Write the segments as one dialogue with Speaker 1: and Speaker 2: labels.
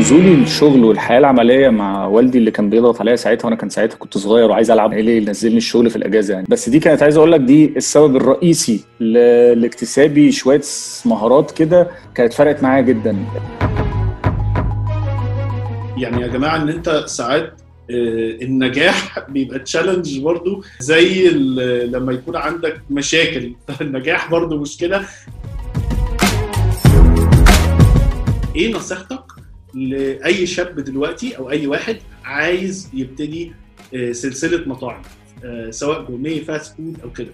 Speaker 1: نزولي الشغل والحياة العملية مع والدي اللي كان بيضغط عليا ساعتها وأنا كان ساعتها كنت صغير وعايز ألعب إيه اللي ينزلني الشغل في الأجازة يعني. بس دي كانت عايز أقول لك دي السبب الرئيسي لاكتسابي شوية مهارات كده كانت فرقت معايا جدا.
Speaker 2: يعني يا جماعة إن أنت ساعات آه، النجاح بيبقى تشالنج برضو زي لما يكون عندك مشاكل. النجاح برضو مشكلة. إيه نصيحتك؟ لأي شاب دلوقتي أو أي واحد عايز يبتدي آه، سلسلة مطاعم آه، سواء جورنيه fast food أو كده.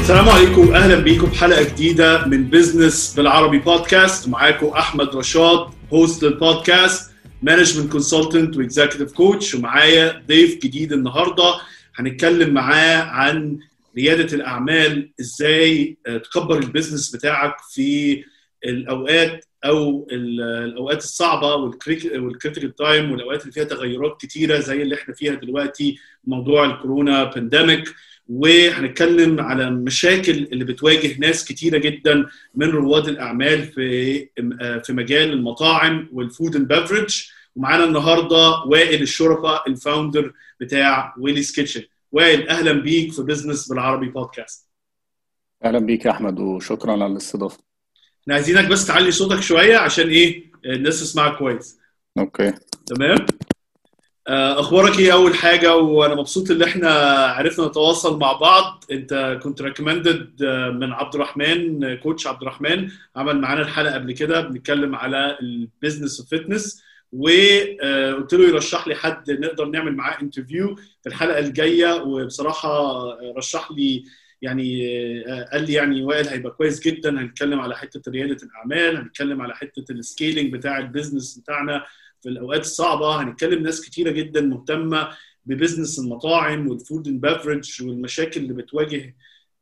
Speaker 2: السلام عليكم. أهلا بيكم بحلقه جديدة من بزنس بالعربي بودكاست معاكم أحمد رشاد host لل podcast Management consultant و executive coach ومعايا ضيف جديد النهارده هنتكلم معاه عن ريادة الأعمال إزاي آه، تكبر ال business بتاعك في الأوقات أو ال- الأوقات الصعبة وال critical time والأوقات اللي فيها تغيرات كتيرة زي اللي إحنا فيها دلوقتي موضوع الكورونا pandemic وهنتكلم على مشاكل اللي بتواجه ناس كتيرة جدا من رواد الأعمال في في مجال المطاعم وال food and beverage ومعانا النهارده وائل الشرفا ال founder بتاع Willy's Kitchen. وائل أهلا بيك في بزنس بالعربي بودكاست
Speaker 1: أهلا بيك يا أحمد وشكرا على الاستضافة.
Speaker 2: إحنا عايزينك بس تعلي صوتك شوية عشان إيه الناس تسمعك كويس.
Speaker 1: Okay.
Speaker 2: تمام؟ آه، أخبارك إيه أول حاجة؟ وأنا مبسوط إن إحنا عرفنا نتواصل مع بعض. أنت كنت recommended من عبد الرحمن آه، coach عبد الرحمن عمل معانا الحلقة قبل كده. بنتكلم على ال business و fitness وقلت له يرشح لي حد نقدر نعمل معاه interview في الحلقة الجاية وبصراحة رشح لي يعني قال لي يعني وائل هيبقى كويس جدا هنتكلم على حتة ريادة الأعمال هنتكلم على حتة ال scaling بتاع ال business بتاعنا في الأوقات الصعبة هنتكلم ناس كتيرة جدا مهتمة ب business المطاعم وال food and beverage والمشاكل اللي بتواجه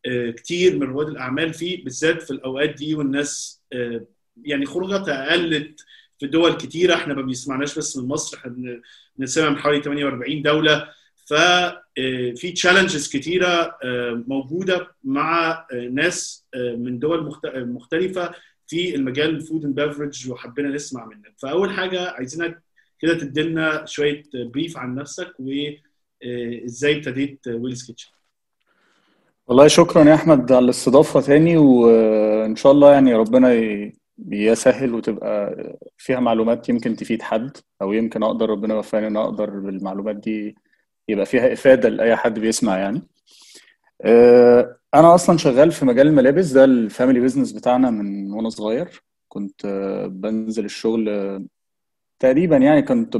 Speaker 2: آه، كتير من رواد الأعمال فيه بالذات في الأوقات دي والناس آه، يعني خروجاتها قلت في دول كتيرة إحنا ما بيسمعناش بس من مصر إحنا بن- بنسمع من حوالي 48 دولة. ففي challenges كتيرة آه، موجودة مع آه، ناس آه، من دول مخت- مختلفة في المجال ال food and beverage وحبينا نسمع منك. فأول حاجة عايزينك كده تدينا شوية brief عن نفسك وازاي ابتديت Willy's Kitchen
Speaker 1: والله شكرا يا أحمد على الاستضافة تاني وإن شاء الله يعني ربنا يسهل وتبقى فيها معلومات يمكن تفيد حد أو يمكن أقدر ربنا يوفقني إن أقدر بالمعلومات دي يبقى فيها إفادة لأي حد بيسمع يعني. آه، أنا أصلا شغال في مجال الملابس ده ال family business بتاعنا من وأنا صغير. كنت آه، بنزل الشغل آه، تقريبا يعني كنت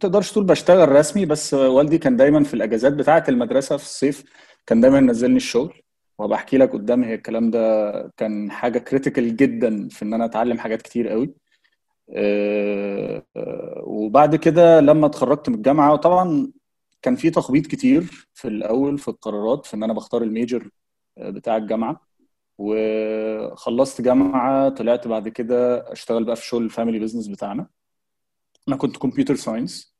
Speaker 1: تقدرش تقول بشتغل رسمي بس والدي كان دايما في الأجازات بتاعة المدرسة في الصيف كان دايما ينزلني الشغل. وهبقى احكي لك قدام هي الكلام ده كان حاجة critical جدا في إن أنا أتعلم حاجات كتير قوي. آه، آه، وبعد كده لما اتخرجت من الجامعة وطبعا كان في تخبيط كتير في الأول في القرارات في إن أنا بختار ال major بتاع الجامعة. وخلصت جامعة طلعت بعد كده أشتغل بقى في شغل ال family business بتاعنا. أنا كنت computer science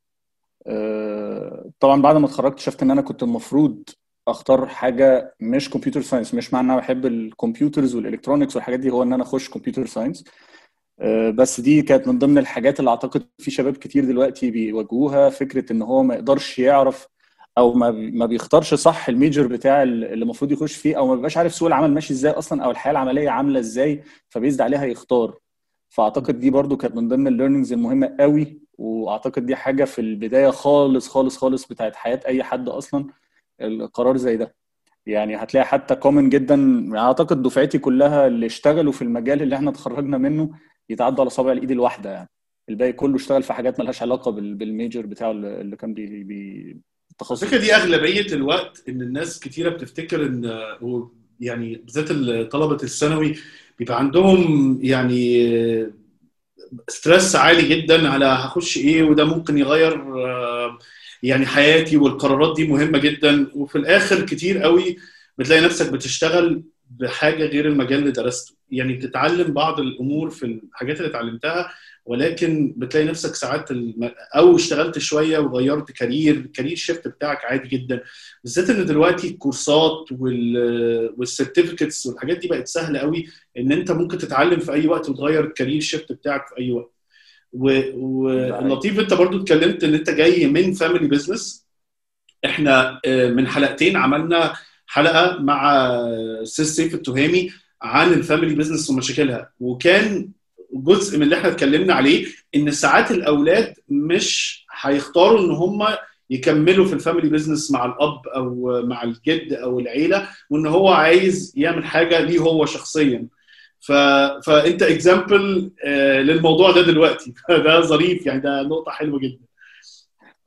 Speaker 1: طبعا بعد ما اتخرجت شفت إن أنا كنت المفروض اختار حاجة مش computer science مش معنى أنا بحب ال computers وال electronics والحاجات دي هو إن أنا أخش computer science بس دي كانت من ضمن الحاجات اللي أعتقد في شباب كتير دلوقتي بيواجهوها فكرة إن هو ما يقدرش يعرف أو ما ما بيختارش صح ال major بتاع اللي المفروض يخش فيه أو ما بيبقاش عارف سوق العمل ماشي إزاي أصلا أو الحياة العملية عاملة إزاي ف based عليها يختار. فأعتقد دي برضو كانت من ضمن ال learnings المهمة قوي وأعتقد دي حاجة في البداية خالص خالص خالص بتاعت حياة أي حد أصلا. القرار زي ده. يعني هتلاقي حتى common جدا يعني أعتقد دفعتي كلها اللي اشتغلوا في المجال اللي إحنا اتخرجنا منه يتعدوا على صابع الإيد الواحدة يعني. الباقي كله اشتغل في حاجات ملهاش علاقة بال- بال major بتاعه اللي كان بي بي التخصص
Speaker 2: الفكرة دي أغلبية الوقت إن الناس كتيرة بتفتكر إن يعني بالذات طلبة الثانوي بيبقى عندهم يعني stress عالي جدا على هخش إيه وده ممكن يغير آه، يعني حياتي والقرارات دي مهمة جدا. وفي الآخر كتير قوي بتلاقي نفسك بتشتغل بحاجة غير المجال اللي درسته. يعني بتتعلم بعض الأمور في الحاجات اللي اتعلمتها ولكن بتلاقي نفسك ساعات الم... أو اشتغلت شوية وغيرت career ال career shift بتاعك عادي جدا. بالذات إن دلوقتي الكورسات وال... وال certificates والحاجات دي بقت سهلة قوي إن أنت ممكن تتعلم في أي وقت وتغير ال career shift بتاعك في أي وقت. واللطيف انت برضو اتكلمت ان انت جاي من family business إحنا من حلقتين عملنا حلقة مع سيس سيف التهامي عن ال family business ومشاكلها. وكان جزء من اللي إحنا اتكلمنا عليه ان ساعات الأولاد مش هيختاروا ان هم يكملوا في ال family business مع الأب أو مع الجد أو العيلة وإن هو عايز يعمل حاجة ليه هو شخصيا. ف... فانت example للموضوع ده دلوقتي. ده ظريف يعني ده نقطة حلوة جدا.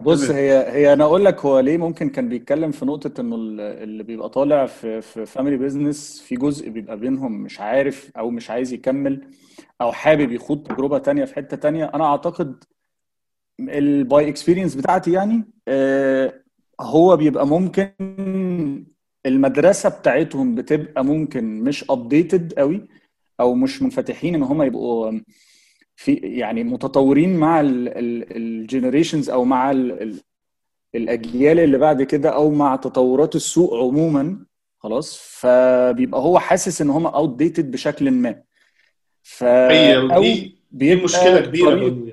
Speaker 1: بص هي هي أنا أقول لك هو ليه ممكن كان بيتكلم في نقطة إنه اللي بيبقى طالع في في family business في جزء بيبقى بينهم مش عارف أو مش عايز يكمل أو حابب يخوض تجربة تانية في حتة تانية. أنا أعتقد ال by experience بتاعتي يعني آه هو بيبقى ممكن المدرسة بتاعتهم بتبقى ممكن مش updated قوي أو مش منفتحين إن هم يبقوا في يعني متطورين مع ال generations أو مع ال ال الأجيال اللي بعد كده أو مع تطورات السوق عموما خلاص. فبيبقى هو حاسس إن هم outdated بشكل ما.
Speaker 2: ف أو دي مشكلة كبيرة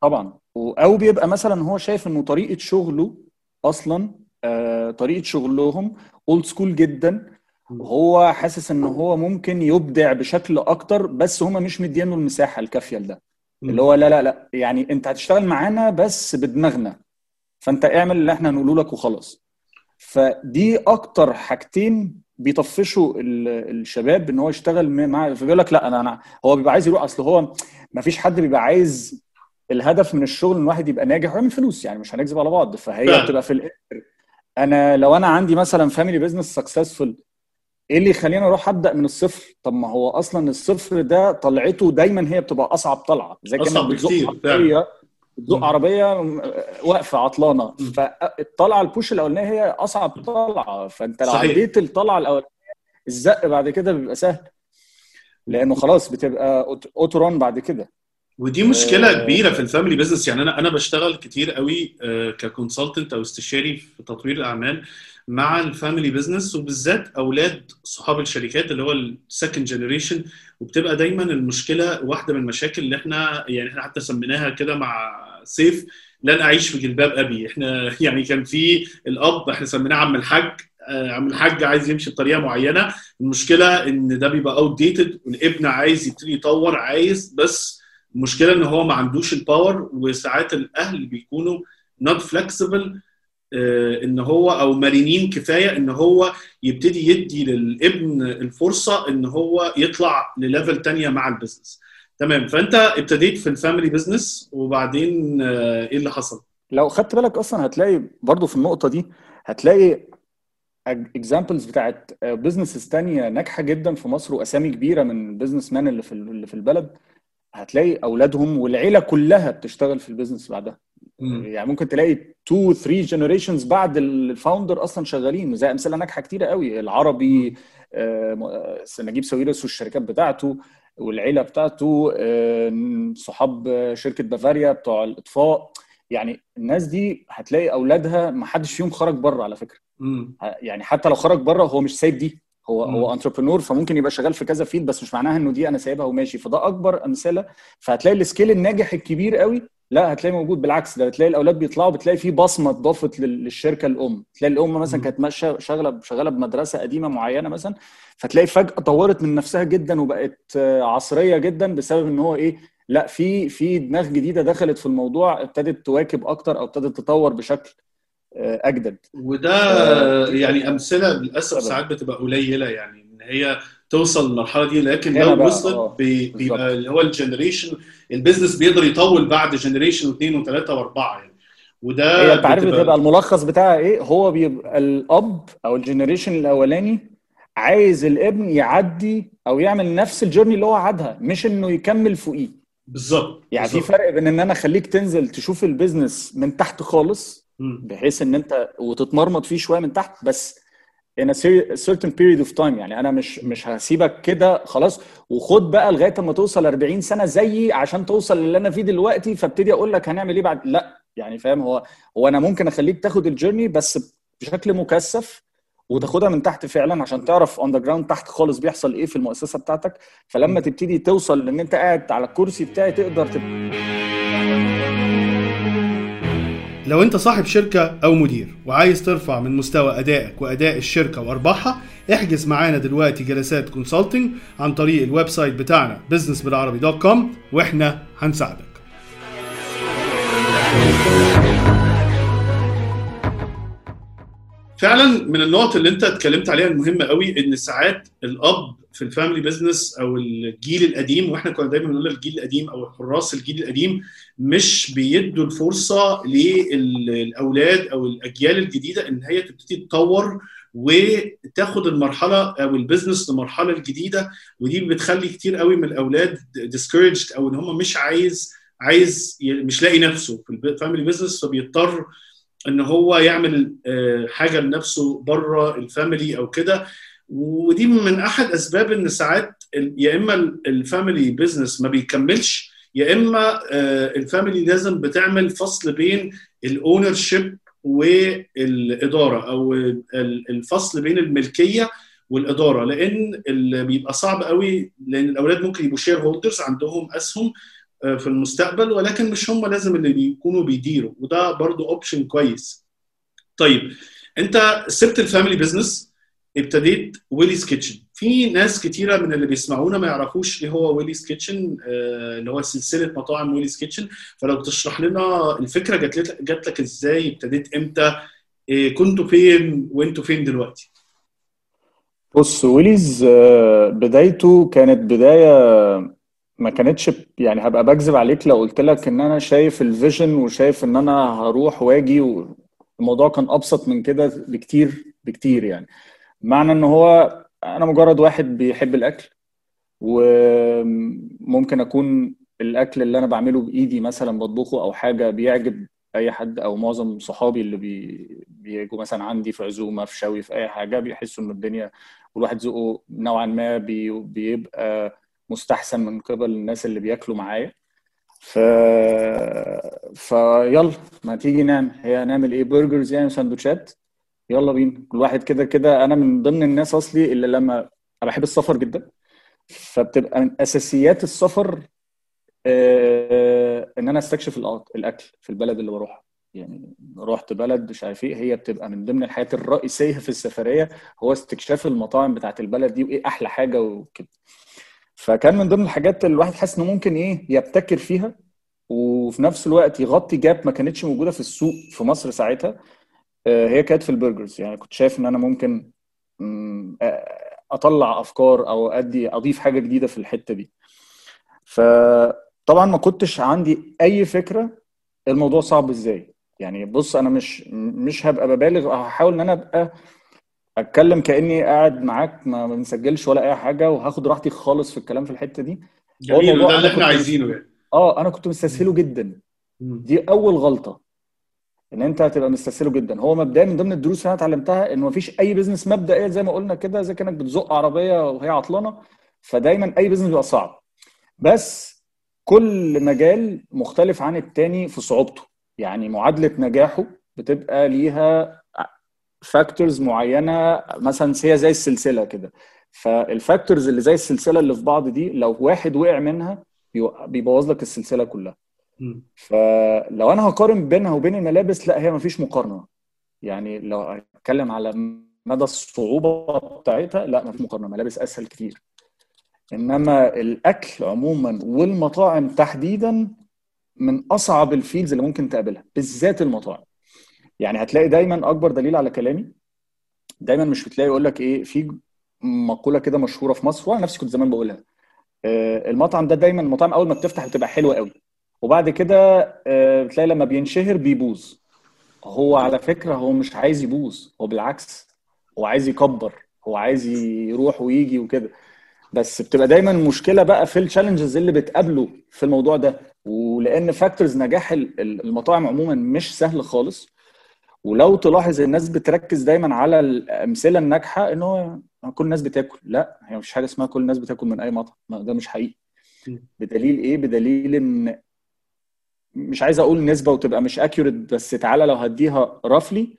Speaker 1: طبعا. أو بيبقى مثلا هو شايف إنه طريقة شغله أصلا آه طريقة شغلهم old school جدا. وهو حاسس إن هو ممكن يبدع بشكل أكتر بس هما مش مديانه المساحة الكافية لده. اللي هو لا لا لا يعني أنت هتشتغل معانا بس بدماغنا. فأنت اعمل اللي إحنا هنقوله لك وخلاص. فدي أكتر حاجتين بيطفشوا الشباب إن هو يشتغل مع فبيقول لك لا أنا أنا هو بيبقى عايز يروح أصل هو ما فيش حد بيبقى عايز الهدف من الشغل إن الواحد يبقى ناجح ويعمل فلوس يعني مش هنكذب على بعض. فهي بتبقى في الآخر. أنا لو أنا عندي مثلا family business successful إيه اللي يخليني أروح أبدأ من الصفر؟ طب ما هو أصلا الصفر ده طلعته دايما هي بتبقى أصعب طلعة
Speaker 2: زي كأنك بتزق
Speaker 1: عربية بتزق عربية واقفة عطلانة. فالطلعه ال push الأولانية هي أصعب طلعة. فأنت لو. عديت الطلعة الأولانية الزق بعد كده بيبقى سهل. لأنه خلاص بتبقى auto run بعد كده.
Speaker 2: ودي مشكلة كبيرة في ال family business يعني أنا أنا بشتغل كتير قوي ك consultant أو استشاري في تطوير الأعمال مع ال family business وبالذات أولاد صحاب الشركات اللي هو ال second generation وبتبقى دايما المشكلة واحدة من المشاكل اللي إحنا يعني إحنا حتى سميناها كده مع سيف لن أعيش في جلباب أبي. إحنا يعني كان في الأب إحنا سميناه عم الحاج عم الحاج عايز يمشي بطريقة معينة. المشكلة إن ده بيبقى outdated والابن عايز يبتدي يطور عايز بس المشكلة إن هو ما عندوش ال power وساعات الأهل بيكونوا not flexible إن هو أو مرنين كفاية إن هو يبتدي يدي للابن الفرصة إن هو يطلع ل level تانية مع ال business تمام فأنت ابتديت في ال family business وبعدين إيه اللي حصل؟
Speaker 1: لو خدت بالك أصلا هتلاقي برضو في النقطة دي هتلاقي examples بتاعت businesses تانية ناجحة جدا في مصر وأسامي كبيرة من ال business man اللي في اللي في البلد. هتلاقي أولادهم والعيلة كلها بتشتغل في ال business بعدها.
Speaker 2: مم.
Speaker 1: يعني ممكن تلاقي 2 3 generations بعد ال founder أصلا شغالين. زي أمثلة ناجحة كتيرة قوي. العربي آه، نجيب ساويرس والشركات بتاعته والعيلة بتاعته آه، صحاب شركة بافاريا بتوع الإطفاء. يعني الناس دي هتلاقي أولادها ما حدش فيهم خرج بره على فكرة.
Speaker 2: مم.
Speaker 1: يعني حتى لو خرج بره هو مش سايب دي. هو
Speaker 2: مم.
Speaker 1: هو entrepreneur فممكن يبقى شغال في كذا field بس مش معناها إنه دي أنا سايبها وماشي فده أكبر أمثلة فهتلاقي ال scale الناجح الكبير قوي لا هتلاقي موجود بالعكس ده بتلاقي الأولاد بيطلعوا بتلاقي في بصمة اتضافت لل- للشركة الأم تلاقي الأم مثلا. كانت ماشية شغاله شغالة بمدرسة قديمة معينة مثلا فتلاقي فجأة طورت من نفسها جدا وبقت عصرية جدا بسبب إن هو إيه لا في في دماغ جديدة دخلت في الموضوع ابتدت تواكب أكتر أو ابتدت تطور بشكل أجدد.
Speaker 2: وده
Speaker 1: آه،
Speaker 2: يعني أمثلة
Speaker 1: للأسف.
Speaker 2: ساعات بتبقى قليلة يعني إن هي توصل للمرحلة دي لكن لو وصلت
Speaker 1: بالظبط
Speaker 2: بيبقى اللي هو ال generation ال business بيقدر يطول بعد generation واثنين وثلاثه وأربعة يعني.
Speaker 1: هي
Speaker 2: وده
Speaker 1: أنت عارف بتبقى الملخص بتاعها إيه؟ هو بيبقى الأب أو ال generation الأولاني عايز الابن يعدي أو يعمل نفس الجيرني اللي هو عادها مش إنه يكمل فوقيه.
Speaker 2: بالظبط
Speaker 1: يعني في
Speaker 2: بالظبط.
Speaker 1: فرق بين إن أنا أخليك تنزل تشوف البيزنس من تحت خالص. بحيث إن أنت وتتمرمط فيه شوية من تحت بس in a certain period of time. يعني أنا مش مش هسيبك كده خلاص. وخد بقى لغاية أما توصل 40 سنة زيي عشان توصل للي أنا فيه دلوقتي فابتدي أقول لك هنعمل إيه بعد. لا يعني فاهم هو هو أنا ممكن أخليك تاخد الجيرني بس بشكل مكثف وتاخدها من تحت فعلا عشان تعرف on the ground تحت خالص بيحصل إيه في المؤسسة بتاعتك. فلما تبتدي توصل لأن أنت قاعد على الكرسي بتاعي تقدر تب...
Speaker 3: لو انت صاحب شركة أو مدير وعايز ترفع من مستوى أدائك وأداء الشركة وأرباحها احجز معانا دلوقتي جلسات consulting عن طريق ال website بتاعنا business بالعربي dot com وإحنا هنساعدك.
Speaker 2: فعلا من النقط اللي انت اتكلمت عليها المهمة قوي إن ساعات الأب في ال family business أو الجيل القديم وإحنا كنا دايما بنقول الجيل القديم أو الحراس الجيل القديم مش بيدوا الفرصة للأولاد أو الأجيال الجديدة إن هي تبتدي تتطور وتاخد المرحلة أو ال business لمرحلة الجديدة ودي بتخلي كتير قوي من الأولاد discouraged أو إن هم مش عايز عايز مش لاقي نفسه في ال family business فبيضطر إن هو يعمل حاجة لنفسه بره ال family أو كده. ودي من أحد أسباب إن ساعات يا إما ال family business ما بيكملش يا إما ال family لازم بتعمل فصل بين ال ownership والإدارة أو الفصل بين الملكية والإدارة لأن بيبقى صعب قوي لأن الأولاد ممكن يبقوا shareholders عندهم أسهم في المستقبل ولكن مش هم لازم اللي بيكونوا بيديروا وده برضو option كويس. طيب أنت سبت ال family business ابتديت Willy's Kitchen في ناس كتيرة من اللي بيسمعونا ما يعرفوش إيه هو Willy's Kitchen آه اللي هو سلسلة مطاعم Willy's Kitchen فلو تشرح لنا الفكرة جات لك جات لك إزاي ابتديت إمتى إيه كنتوا فين وأنتوا فين دلوقتي؟
Speaker 1: بص Willy's بدايته كانت بداية ما كانتش يعني هبقى بكذب عليك لو قلت لك إن أنا شايف ال vision وشايف إن أنا هروح واجي الموضوع كان أبسط من كده بكتير بكتير يعني. معنى إن هو أنا مجرد واحد بيحب الأكل وممكن أكون الأكل اللي أنا بعمله بإيدي مثلا بطبخه أو حاجة بيعجب أي حد أو معظم صحابي اللي بي... بيجوا مثلا عندي في عزومة في شوي في أي حاجة بيحسوا ان الدنيا والواحد ذوقه نوعا ما بي... بيبقى مستحسن من قبل الناس اللي بياكلوا معايا. ف فيلا ما تيجي نعمل هي هنعمل إيه؟ برجرز يعني سندوتشات يلا بينا. كل واحد كده كده أنا من ضمن الناس أصلي اللي لما أنا بحب السفر جدا فبتبقى من أساسيات السفر آه إن أنا أستكشف الأكل في البلد اللي بروحها. يعني رحت بلد مش عارف إيه هي بتبقى من ضمن الحاجات الرئيسية في السفرية هو استكشاف المطاعم بتاعت البلد دي وإيه أحلى حاجة وكده. فكان من ضمن الحاجات اللي الواحد حاسس إنه ممكن إيه يبتكر فيها وفي نفس الوقت يغطي جاب ما كانتش موجودة في السوق في مصر ساعتها. هي كانت في البرجرز. يعني كنت شايف إن أنا ممكن أطلع أفكار أو أدي أضيف حاجة جديدة في الحتة دي. فطبعا ما كنتش عندي أي فكرة الموضوع صعب إزاي. يعني بص أنا مش مش هبقى ببالغ. هحاول إن أنا أبقى أتكلم كأني قاعد معاك ما بنسجلش ولا أي حاجة وهاخد راحتي خالص في الكلام في الحتة دي.
Speaker 2: جميل ده اللي إحنا عايزينه يعني.
Speaker 1: آه أنا كنت مستسهله جدا. دي أول غلطة. إن أنت هتبقى مستسهله جدا. هو مبدئيا من ضمن الدروس اللي أنا اتعلمتها إن مفيش أي business مبدئيا زي ما قلنا كده زي كانك بتزق عربية وهي عطلانة فدايما أي business بيبقى صعب. بس كل مجال مختلف عن التاني في صعوبته. يعني معادلة نجاحه بتبقى ليها factors معينة مثلا هي زي السلسلة كده. فال factors اللي زي السلسلة اللي في بعض دي لو واحد وقع منها بيبوظ لك السلسلة كلها. فلو أنا هقارن بينها وبين الملابس لا هي مفيش مقارنة. يعني لو أتكلم على مدى الصعوبة بتاعتها لا مفيش مقارنة ملابس أسهل كتير. إنما الأكل عموما والمطاعم تحديدا من أصعب الفيلز اللي ممكن تقابلها بالذات المطاعم. يعني هتلاقي دايما أكبر دليل على كلامي دايما مش بتلاقي يقول لك إيه في مقولة كده مشهورة في مصر وأنا نفسي كنت زمان بقولها. المطعم ده دايما المطاعم أول ما بتفتح بتبقى حلوة قوي. وبعد كده بتلاقي لما بينشهر بيبوظ. هو على فكرة هو مش عايز يبوظ هو بالعكس هو عايز يكبر هو عايز يروح ويجي وكده. بس بتبقى دايما المشكلة بقى في ال challenges اللي بتقابله في الموضوع ده. ولأن factors نجاح المطاعم عموما مش سهل خالص. ولو تلاحظ الناس بتركز دايما على الأمثلة الناجحة إن هو كل الناس بتاكل. لا هي مفيش حاجة اسمها كل الناس بتاكل من أي مطعم. ده مش حقيقي. بدليل إيه؟ بدليل إن مش عايز أقول نسبة وتبقى مش accurate بس تعالى لو هديها roughly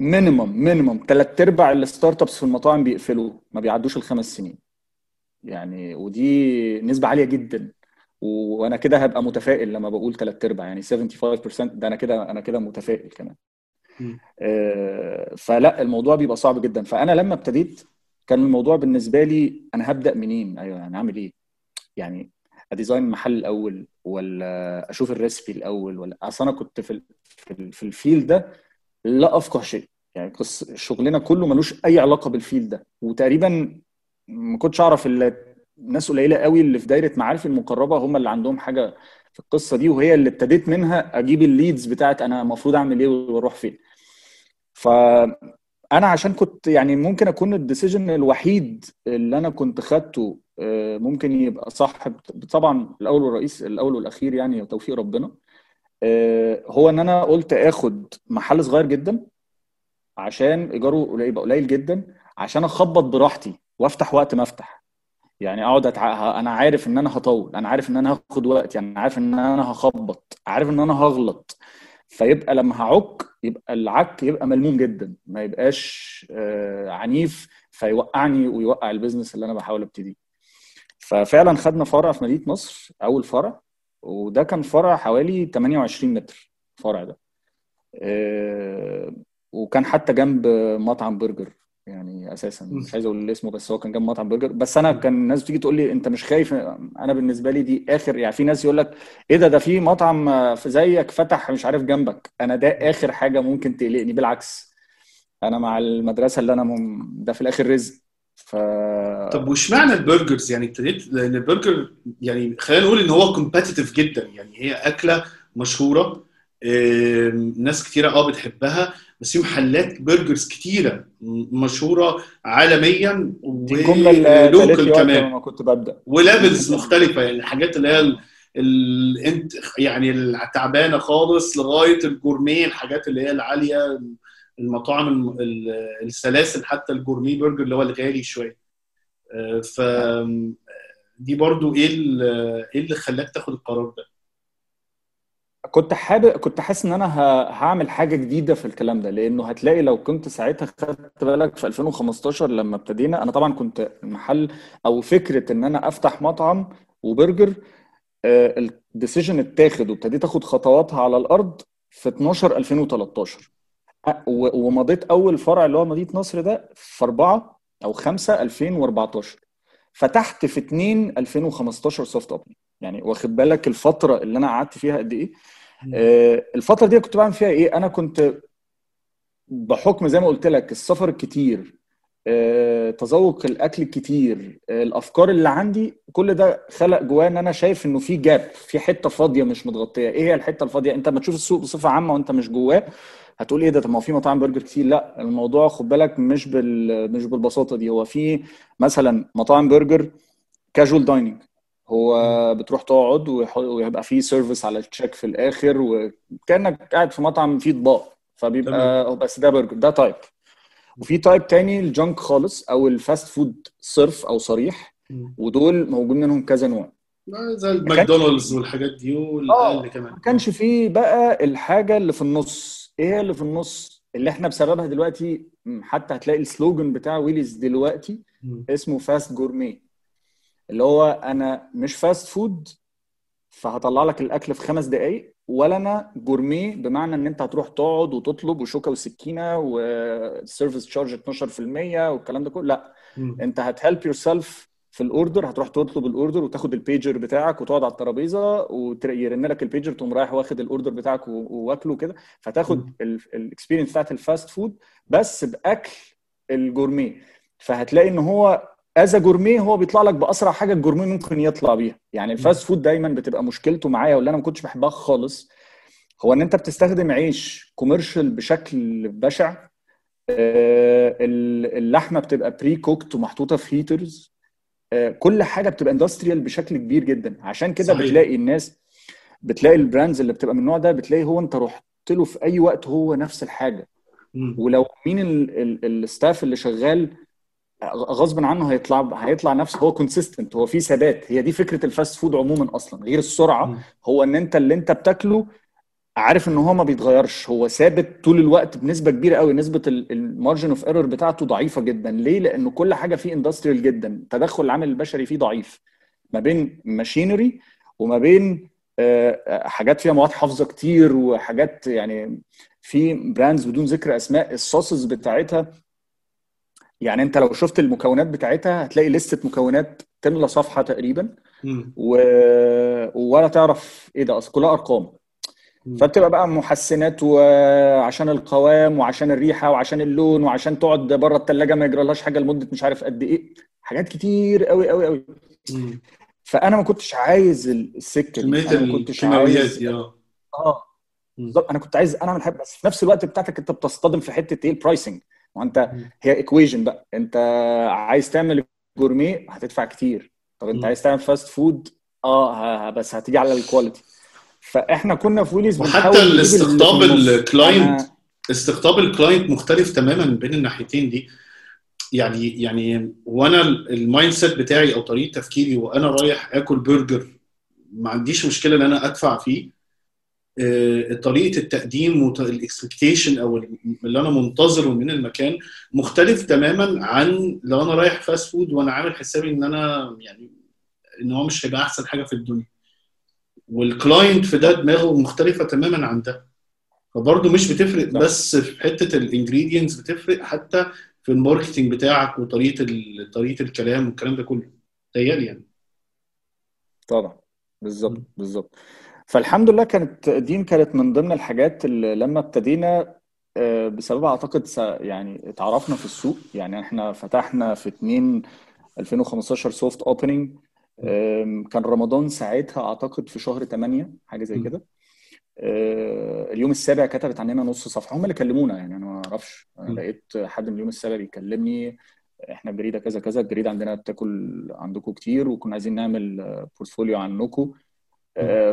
Speaker 1: minimum minimum ثلاث أرباع ال startups في المطاعم بيقفلوا ما بيعدوش الخمس سنين. يعني ودي نسبة عالية جدا. وأنا كده هبقى متفائل لما بقول ثلاث أرباع يعني 75% ده أنا كده أنا كده متفائل كمان. آه، فلا الموضوع بيبقى صعب جدا. فأنا لما ابتديت كان الموضوع بالنسبة لي أنا هبدأ منين؟ أيوه يعني أعمل إيه؟ يعني أ design محل الأول ولا أشوف ال recipe الأول ولا أصل أنا كنت في في ال- في ال field ده لا أفقه شيء. يعني قصة شغلنا كله ملوش أي علاقة بال field ده. وتقريبا ما كنتش أعرف إلا ناس قليلة قوي اللي في دايرة معارفي المقربة هم اللي عندهم حاجة في القصة دي وهي اللي ابتديت منها أجيب ال leads بتاعت أنا المفروض أعمل إيه وأروح فين. فانا عشان كنت يعني ممكن أكون ال decision الوحيد اللي أنا كنت خدته آه، ممكن يبقى صح طبعا الأول والرئيس الأول والأخير يعني توفيق ربنا. آه، هو إن أنا قلت آخد محل صغير جدا عشان إيجاره قليل يبقى قليل جدا عشان أخبط براحتي وأفتح وقت ما أفتح. يعني أقعد أتع... أنا عارف إن أنا هطول أنا عارف إن أنا هاخد وقت يعني عارف إن أنا هخبط عارف إن أنا هغلط. فيبقى لما هعك يبقى العك يبقى ملموم جدا ما يبقاش آه، عنيف فيوقعني ويوقع البيزنس اللي أنا بحاول أبتديه. ففعلا خدنا فرع في مدينة نصر أول فرع وده كان فرع حوالي 28 متر الفرع ده. آه، وكان حتى جنب مطعم برجر. يعني أساسا. مش عايز أقول اسمه بس هو كان جنب مطعم برجر. بس أنا كان الناس بتيجي تقول لي أنت مش خايف؟ أنا بالنسبة لي دي آخر يعني في ناس يقول لك إيه ده؟ ده في مطعم في زيك فتح مش عارف جنبك. أنا ده آخر حاجة ممكن تقلقني. بالعكس أنا مع المدرسة اللي أنا مم... ده في الآخر رزق. ف
Speaker 2: طب واشمعنى ال burgers؟ يعني ابتديت لأن البرجر يعني خلينا نقول إن هو competitive جدا. يعني هي أكلة مشهورة ناس كتيرة آه بتحبها. بس في محلات burgers كتيرة مشهورة عالميا و
Speaker 1: local
Speaker 2: كمان.
Speaker 1: ما كنت ببدأ.
Speaker 2: و levels مختلفة يعني الحاجات اللي هي ال... ال... انت يعني التعبانة خالص لغاية ال gourmet الحاجات اللي هي العالية المطاعم الم- ال- السلاسل حتى ال gourmet برجر اللي هو الغالي شوية. آه، ف دي برضو ال- إيه اللي خلاك تاخد القرار ده؟
Speaker 1: كنت حابب كنت حاسس إن أنا. هعمل حاجة جديدة في الكلام ده لأنه هتلاقي لو كنت ساعتها خدت بالك في 2015 لما ابتدينا أنا طبعا كنت المحل أو فكرة إن أنا أفتح مطعم وبرجر ال decision اتاخد وابتديت آخد خطواتها على الأرض في 12 2013 أ- و- ومضيت أول فرع اللي هو مدينة نصر ده في 4 أو 5 2014 فتحت في 2 2015 soft open يعني واخد بالك الفترة اللي أنا قعدت فيها قد إيه؟ آه، الفترة دي كنت بعمل فيها إيه؟ أنا كنت بحكم زي ما قلت لك السفر الكتير آه، تذوق الأكل الكتير آه، الأفكار اللي عندي كل ده خلق جوايا إن أنا شايف إنه في gap في حتة فاضية مش متغطية. إيه هي الحتة الفاضية؟ أنت لما تشوف السوق بصفة عامة وأنت مش جواه هتقول إيه ده؟ طب ما هو في مطاعم برجر كتير. لأ الموضوع خد بالك مش بال مش بالبساطة دي. هو في مثلا مطاعم برجر casual dining هو بتروح تقعد ويبقى فيه service على ال check في الآخر وكانك قاعد في مطعم فيه اطباق. فبيبقى هو بس ده برجر ده type وفي type تاني ال junk خالص أو ال fast food صرف أو صريح. ودول موجود منهم كذا نوع.
Speaker 2: زي الماكدونالدز والحاجات دي والاقل كمان.
Speaker 1: ما كانش فيه بقى الحاجة اللي في النص. إيه اللي في النص؟ اللي إحنا بسببها دلوقتي حتى هتلاقي ال slogan بتاع ويليز دلوقتي. اسمه fast gourmet اللي هو أنا مش fast food فهطلع لك الأكل في خمس دقائق ولا أنا gourmet بمعنى إن أنت هتروح تقعد وتطلب وشوكة وسكينة وال service charge 12% والكلام ده كله. لأ
Speaker 3: مم.
Speaker 1: أنت هت help yourself في ال order هتروح تطلب ال order وتاخد البيجر بتاعك وتقعد على الترابيزة ويرن لك البيجر تقوم رايح واخد ال order بتاعك واكله كده فتاخد ال experience بتاعت ال fast food بس بأكل ال gourmet فهتلاقي إن هو as gourmet هو بيطلع لك بأسرع حاجة ال gourmet ممكن يطلع بيها يعني ال fast food دايما بتبقى مشكلته معايا واللي أنا ما كنتش بحبها خالص هو إن أنت بتستخدم عيش commercial بشكل بشع آه، ال- اللحمة بتبقى precooked ومحطوطة في heaters كل حاجة بتبقى industrial بشكل كبير جدا عشان كده
Speaker 2: صحيح.
Speaker 1: بتلاقي الناس بتلاقي ال brands اللي بتبقى من النوع ده بتلاقي هو أنت رحت له في أي وقت هو نفس
Speaker 2: الحاجة.
Speaker 1: ولو مين ال- ال- ال staff اللي شغال غصب عنه هيطلع هيطلع نفسه هو consistent هو في ثبات. هي دي فكرة ال fast food عموما أصلا غير
Speaker 2: السرعة.
Speaker 1: هو إن أنت اللي أنت بتاكله عارف إن هو ما بيتغيرش. هو ثابت طول الوقت بنسبة كبيرة قوي نسبة ال margin of error بتاعته ضعيفة جدا. ليه؟ لأنه كل حاجة فيه industrial جدا. تدخل العامل البشري فيه ضعيف. ما بين machinery وما بين آه، حاجات فيها مواد حافظة كتير وحاجات يعني في brands بدون ذكر أسماء. ال sauces بتاعتها يعني انت لو شفت المكونات بتاعتها هتلاقي لستة مكونات تملى صفحة تقريبا
Speaker 2: مم.
Speaker 1: و... ولا تعرف إيه ده أصلا كلها
Speaker 2: أرقام.
Speaker 1: فبتبقى بقى محسنات وعشان القوام وعشان الريحة وعشان اللون وعشان تقعد بره الثلاجه ما يجرالهاش حاجة لمدة مش عارف قد إيه حاجات كتير قوي قوي قوي
Speaker 2: مم.
Speaker 1: فأنا ما كنتش عايز السكة دي أنا ما كنتش عايز آه
Speaker 2: مم.
Speaker 1: بالظبط أنا كنت عايز أنا اعمل حاجة بس في نفس الوقت بتاعتك أنت بتصطدم في حتة إيه ال pricing
Speaker 2: وانت.
Speaker 1: هي equation بقى انت عايز تعمل gourmet هتدفع كتير طب انت. عايز تعمل fast food آه بس هتيجي على ال quality فاحنا كنا في ويليز
Speaker 2: وحتى الاستقطاب.
Speaker 1: ال
Speaker 2: client
Speaker 1: أنا-
Speaker 2: استقطاب ال client مختلف تماما بين الناحيتين دي يعني يعني وأنا ال mindset بتاعي أو طريقة تفكيري وأنا رايح آكل برجر ما عنديش مشكلة إن أنا أدفع فيه طريقة التقديم وال expectation أو اللي أنا منتظره من المكان مختلف تماما عن لو أنا رايح fast food وأنا عامل حسابي إن أنا يعني إن هو مش هيبقى أحسن حاجة في الدنيا. وال client في ده دماغه مختلفة تماما عن ده. فبرضه مش بتفرق
Speaker 1: صح.
Speaker 2: بس في حتة ال ingredients بتفرق حتى في ال marketing بتاعك وطريقة طريقة الكلام والكلام ده كله. تهيألي يعني.
Speaker 1: طبعا. بالظبط. بالظبط. فالحمد لله كانت دي كانت من ضمن الحاجات اللي لما ابتدينا آه، بسببها أعتقد يعني اتعرفنا في السوق. يعني إحنا فتحنا في 2 2015 soft opening كان رمضان ساعتها أعتقد في شهر 8 حاجة زي. كده. آه، اليوم السابع كتبت عننا نص صفحة. هم اللي كلمونا يعني أنا ما أعرفش.
Speaker 2: أنا.
Speaker 1: لقيت حد من اليوم السابع بيكلمني إحنا الجريده كذا كذا الجريده عندنا بتاكل عندكم كتير وكنا عايزين نعمل portfolio عنكم. آه،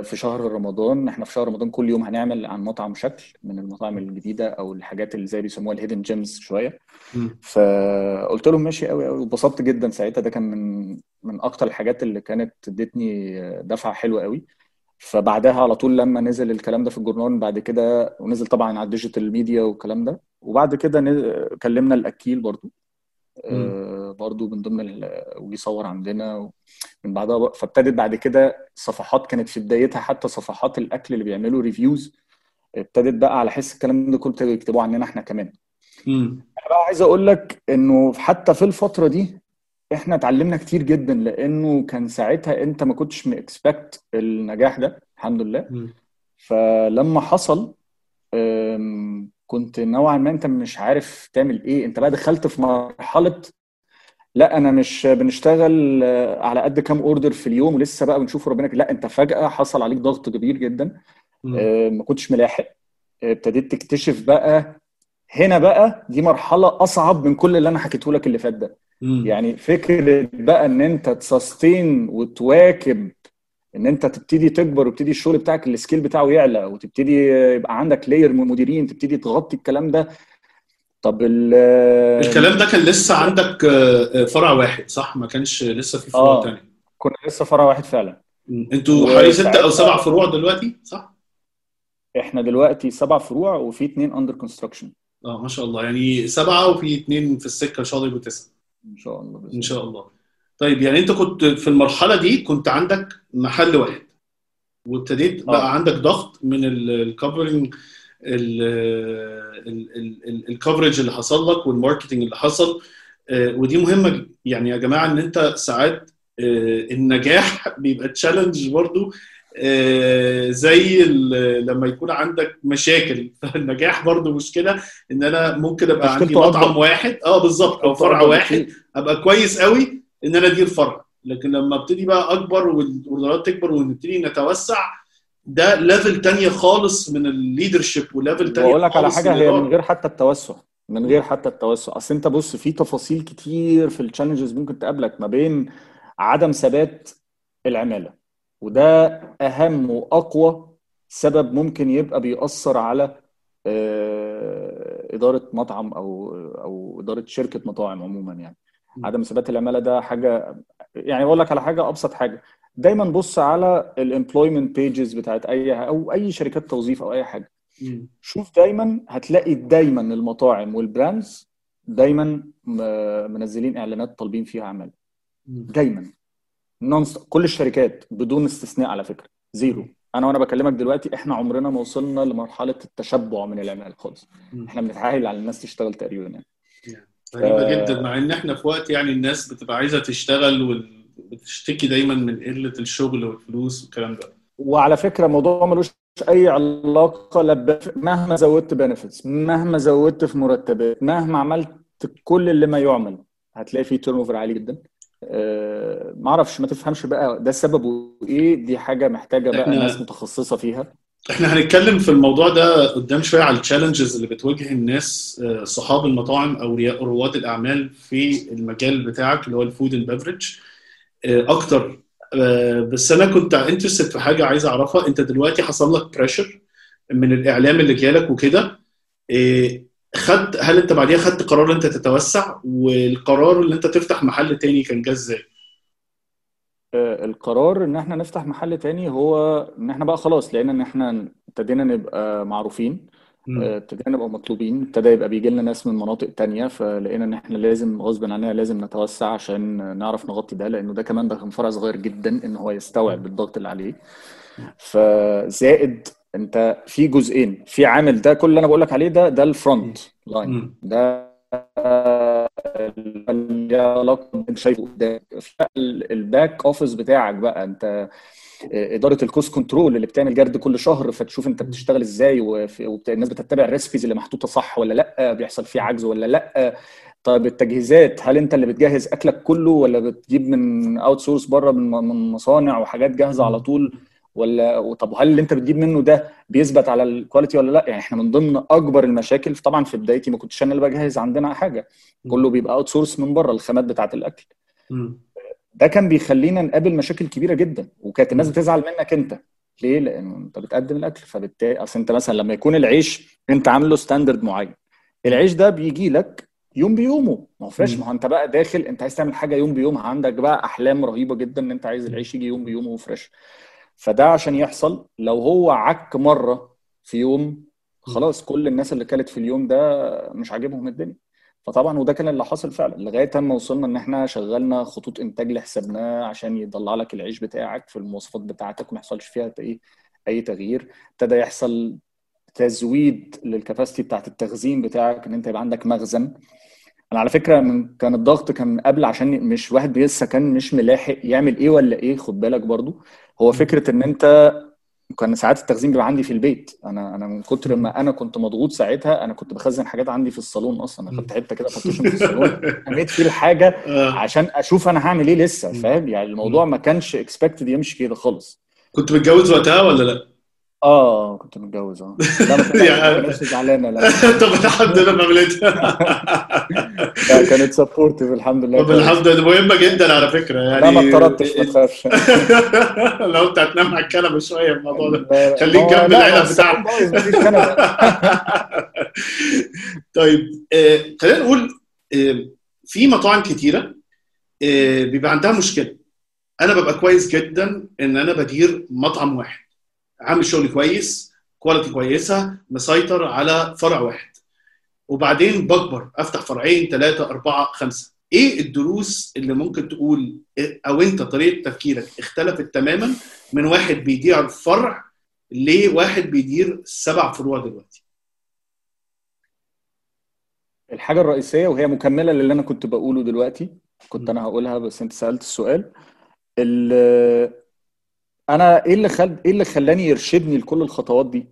Speaker 1: في شهر رمضان إحنا في شهر رمضان كل يوم هنعمل عن مطعم شكل من المطاعم الجديدة أو الحاجات اللي زي بيسموها ال hidden gems
Speaker 2: شوية.
Speaker 1: فقلت لهم ماشي قوي قوي واتبسطت جدا ساعتها. ده كان من من أكتر الحاجات اللي كانت ادتني دفعة حلوة قوي فبعدها على طول لما نزل الكلام ده في الجورنال بعد كده ونزل طبعا على ال digital media والكلام ده. وبعد كده كلمنا الأكيل برضو. آه، برضو من ضمن ال- وجي صور عندنا من بعدها بقى- فابتدت بعد كده صفحات كانت في بدايتها حتى صفحات الأكل اللي بيعملوا reviews ابتدت بقى على حس الكلام ده كله ابتدوا يكتبوه عننا إحنا كمان. أنا بقى عايز أقول لك إنه حتى في الفترة دي إحنا اتعلمنا كتير جدا لإنه كان ساعتها أنت ما كنتش ما expect النجاح ده الحمد لله
Speaker 2: مم.
Speaker 1: فلما حصل كنت نوعا ما أنت مش عارف تعمل إيه أنت بقى دخلت في مرحلة لا أنا مش بنشتغل على قد كام اوردر في اليوم ولسه بقى بنشوف ربنا. لا أنت فجأة حصل عليك ضغط كبير جدا. آه، ما كنتش ملاحق ابتديت تكتشف بقى هنا بقى دي مرحلة أصعب من كل اللي أنا حكيته لك اللي فات ده. يعني فكرة بقى إن أنت تسستين وتواكب إن أنت تبتدي تكبر وتبتدي الشغل بتاعك ال scale بتاعه يعلى وتبتدي يبقى عندك layer من مديرين تبتدي تغطي الكلام ده. طب ال
Speaker 2: الكلام ده كان لسه عندك آه، آه، فرع واحد صح؟ ما كانش لسه في فروع تانية.
Speaker 1: كنا لسه فرع واحد فعلا.
Speaker 2: أنتوا حوالي ستة
Speaker 1: أو
Speaker 2: سبع فروع دلوقتي صح؟
Speaker 1: إحنا دلوقتي سبع فروع وفي اتنين under construction
Speaker 2: آه ما شاء الله. يعني سبعة وفي اتنين في السكة إن شاء الله يبقوا تسعة.
Speaker 1: إن شاء الله بإذن
Speaker 2: إن شاء الله. طيب يعني انت كنت في المرحلة دي كنت عندك محل واحد وابتديت
Speaker 1: آه.
Speaker 2: بقى عندك ضغط من ال covering ال coverage اللي حصل لك وال marketing اللي حصل آه، ودي مهمة يعني يا جماعة إن أنت ساعات آه، النجاح بيبقى challenge برضو زي لما يكون عندك مشاكل فالنجاح برضو مشكلة إن أنا ممكن أبقى عندي مطعم. واحد آه بالظبط
Speaker 1: أو
Speaker 2: فرع واحد. أبقى كويس قوي إن أنا أدير فرع لكن لما أبتدي بقى أكبر وال orderات تكبر ونبتدي نتوسع ده level تانية خالص من ال leadership و level تانية
Speaker 1: وأقول لك على
Speaker 2: حاجة
Speaker 1: هي من. غير حتى التوسع من غير حتى التوسع. أصل أنت بص في تفاصيل كتير في ال challenges ممكن تقابلك ما بين عدم ثبات العمالة. وده أهم وأقوى سبب ممكن يبقى بيأثر على آه، إدارة مطعم أو أو إدارة شركة مطاعم عموما يعني. عدم ثبات العمالة ده حاجة يعني أقول لك على حاجة أبسط حاجة. دايما بص على ال employment pages بتاعت أي أو أي شركات توظيف أو أي حاجة.
Speaker 2: مم.
Speaker 1: شوف دايما هتلاقي دايما المطاعم وال brands دايما منزلين إعلانات طالبين فيها
Speaker 2: عمالة.
Speaker 1: دايما. كل الشركات بدون استثناء على فكرة. zero أنا وأنا بكلمك دلوقتي إحنا عمرنا ما وصلنا لمرحلة التشبع من العمالة خالص. إحنا بنتحايل على الناس تشتغل تقريبا يعني.
Speaker 2: غريبة
Speaker 1: آه.
Speaker 2: جدا مع إن إحنا في وقت يعني الناس بتبقى عايزة تشتغل وبتشتكي دايما من قلة الشغل والفلوس والكلام ده.
Speaker 1: وعلى فكرة الموضوع ملوش أي علاقة لا ب- مهما زودت benefits مهما زودت في مرتبات مهما عملت كل اللي ما يعمل هتلاقي فيه turnover عالي جدا. أه ما أعرفش ما تفهمش بقى ده سببه إيه؟ دي حاجة محتاجة بقى ناس متخصصة فيها.
Speaker 2: إحنا هنتكلم في الموضوع ده قدام شوية على ال challenges اللي بتواجه الناس آه، صحاب المطاعم أو رواد الأعمال في المجال بتاعك اللي هو ال food and beverage أكتر. آه، بس أنا كنت interested في حاجة عايز أعرفها. أنت دلوقتي حصل لك pressure من الإعلام اللي جالك وكده. آه، خدت هل أنت بعديها خدت قرار أنت تتوسع؟ والقرار اللي أنت تفتح محل تاني كان جه
Speaker 1: إزاي؟ القرار إن إحنا نفتح محل تاني هو إن إحنا بقى خلاص لقينا إن إحنا ابتدينا نبقى معروفين أه، ابتدينا نبقى مطلوبين ابتدى يبقى بيجي لنا ناس من مناطق تانية فلقينا إن إحنا لازم غصب عننا لازم نتوسع عشان نعرف نغطي ده لأنه ده كمان ده كان فرع صغير جدا إن هو يستوعب الضغط اللي عليه. فزائد أنت في جزئين في عامل ده كل اللي أنا بقول لك عليه ده ده ال front
Speaker 2: line.
Speaker 1: ده اللي علاقة انت شايفه قدامك. ال back office بتاعك بقى انت إدارة ال cost control اللي بتعمل جرد كل شهر فتشوف انت بتشتغل إزاي وفي- وبت- الناس بتتبع ال recipes اللي محطوطة صح ولا لأ بيحصل فيه عجز ولا لأ. طيب التجهيزات هل انت اللي بتجهز أكلك كله ولا بتجيب من outsource بره من مصانع وحاجات جاهزة على طول؟ ولا طب هل اللي انت بتجيب منه ده بيثبت على ال quality ولا لا؟ يعني إحنا من ضمن أكبر المشاكل طبعا في بدايتي ما كنتش أنا اللي بجهز عندنا حاجة. كله بيبقى outsource من بره الخامات بتاعة الأكل.
Speaker 2: مم.
Speaker 1: ده كان بيخلينا نقابل مشاكل كبيرة جدا وكانت الناس بتزعل منك انت. ليه؟ لأنه انت بتقدم الأكل فبالتالي أصل انت مثلا لما يكون العيش انت عامله standard معين العيش ده بيجي لك يوم بيومه. ما هو
Speaker 2: fresh.
Speaker 1: ما هو انت بقى داخل انت عايز تعمل حاجة يوم بيومها عندك بقى أحلام رهيبة جدا إن انت عايز العيش يجي يوم بيومه و fresh فده عشان يحصل. لو هو عك مرة في يوم خلاص كل الناس اللي كانت في اليوم ده مش عاجبهم الدنيا. فطبعا وده كان اللي حصل فعلا. لغاية اما وصلنا إن إحنا شغلنا خطوط إنتاج اللي حسبناه عشان يطلع لك العيش بتاعك في المواصفات بتاعتك وما يحصلش فيها إيه أي تغيير. ابتدى يحصل تزويد للكباستي بتاعت التخزين بتاعك إن أنت يبقى عندك مخزن. أنا على فكرة من كان الضغط كان قبل عشان مش واحد لسه كان مش ملاحق يعمل إيه ولا إيه خد بالك برضو. هو فكرة إن أنت كان ساعات التخزين بيبقى عندي في البيت. أنا أنا من كتر ما أنا كنت مضغوط ساعتها أنا كنت بخزن حاجات عندي في الصالون أصلا. أنا خدت حتة كده partition في الصالون. رميت فيه الحاجة
Speaker 2: آه.
Speaker 1: عشان أشوف أنا هعمل إيه لسه فاهم؟ يعني الموضوع ما كانش expected يمشي كده خالص.
Speaker 2: كنت متجوز وقتها ولا لأ؟
Speaker 1: آه كنت متجوز آه. لا ما كانتش-
Speaker 2: يعني-
Speaker 1: زعلانه لا.
Speaker 2: طب الحمد لله ما عملتها
Speaker 1: لا كانت supportive الحمد لله
Speaker 2: طب الحمد لله مهمة جدا على فكرة يعني
Speaker 1: لا ما اتطردتش ما تخافش.
Speaker 2: لو انت هتنام على الكنبة شوية الموضوع ده. خليك جنب
Speaker 1: مفيش كنبة.
Speaker 2: طيب آه، خلينا نقول آه، في مطاعم كتيرة آه، بيبقى عندها مشكلة. أنا ببقى كويس جدا إن أنا بدير مطعم واحد. عامل شغل كويس كواليتي كويسة مسيطر على فرع واحد. وبعدين بكبر أفتح فرعين ثلاثة أربعة خمسة. إيه الدروس اللي ممكن تقول أو أنت طريقة تفكيرك اختلفت تماما من واحد بيدير فرع لواحد بيدير سبع فروع دلوقتي؟
Speaker 1: الحاجة الرئيسية وهي مكملة للي أنا كنت بقوله دلوقتي كنت أنا هقولها بس أنت سألت السؤال. أنا إيه اللي خل... إيه اللي خلاني يرشدني لكل الخطوات دي؟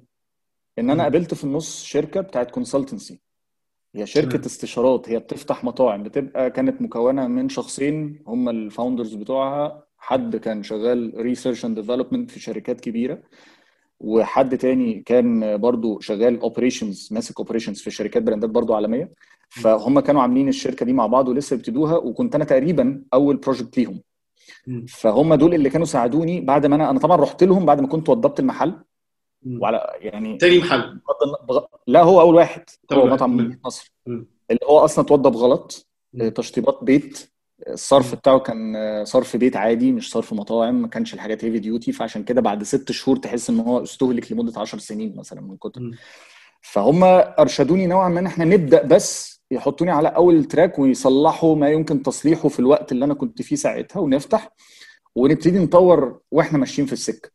Speaker 1: إن أنا قابلت في النص شركة بتاعت consultancy هي شركة
Speaker 2: تمام.
Speaker 1: استشارات هي بتفتح مطاعم بتبقى كانت مكونة من شخصين هم ال founders بتوعها حد كان شغال research and development في شركات كبيرة وحد تاني كان برضو شغال operations ماسك operations في شركات brand ات برضو عالمية فهم كانوا عاملين الشركة دي مع بعض ولسه بيبتدوها وكنت أنا تقريبا أول project ليهم. فهم دول اللي كانوا ساعدوني بعد ما أنا أنا طبعا رحت لهم بعد ما كنت وضبت المحل. وعلى يعني
Speaker 2: تاني محل
Speaker 1: بغ... لا هو أول واحد هو. مطعم نصر
Speaker 2: مم.
Speaker 1: اللي هو أصلا اتوضب غلط
Speaker 2: مم.
Speaker 1: آه، تشطيبات بيت الصرف. بتاعه كان آه، صرف بيت عادي مش صرف مطاعم ما كانش الحاجات heavy duty فعشان كده بعد ست شهور تحس إن هو استهلك لمدة 10 سنين مثلا من كتر. فهم أرشدوني نوعا ما إن إحنا نبدأ بس يحطوني على أول ال track ويصلحوا ما يمكن تصليحه في الوقت اللي أنا كنت فيه ساعتها ونفتح ونبتدي نطور وإحنا ماشيين في
Speaker 2: السكة.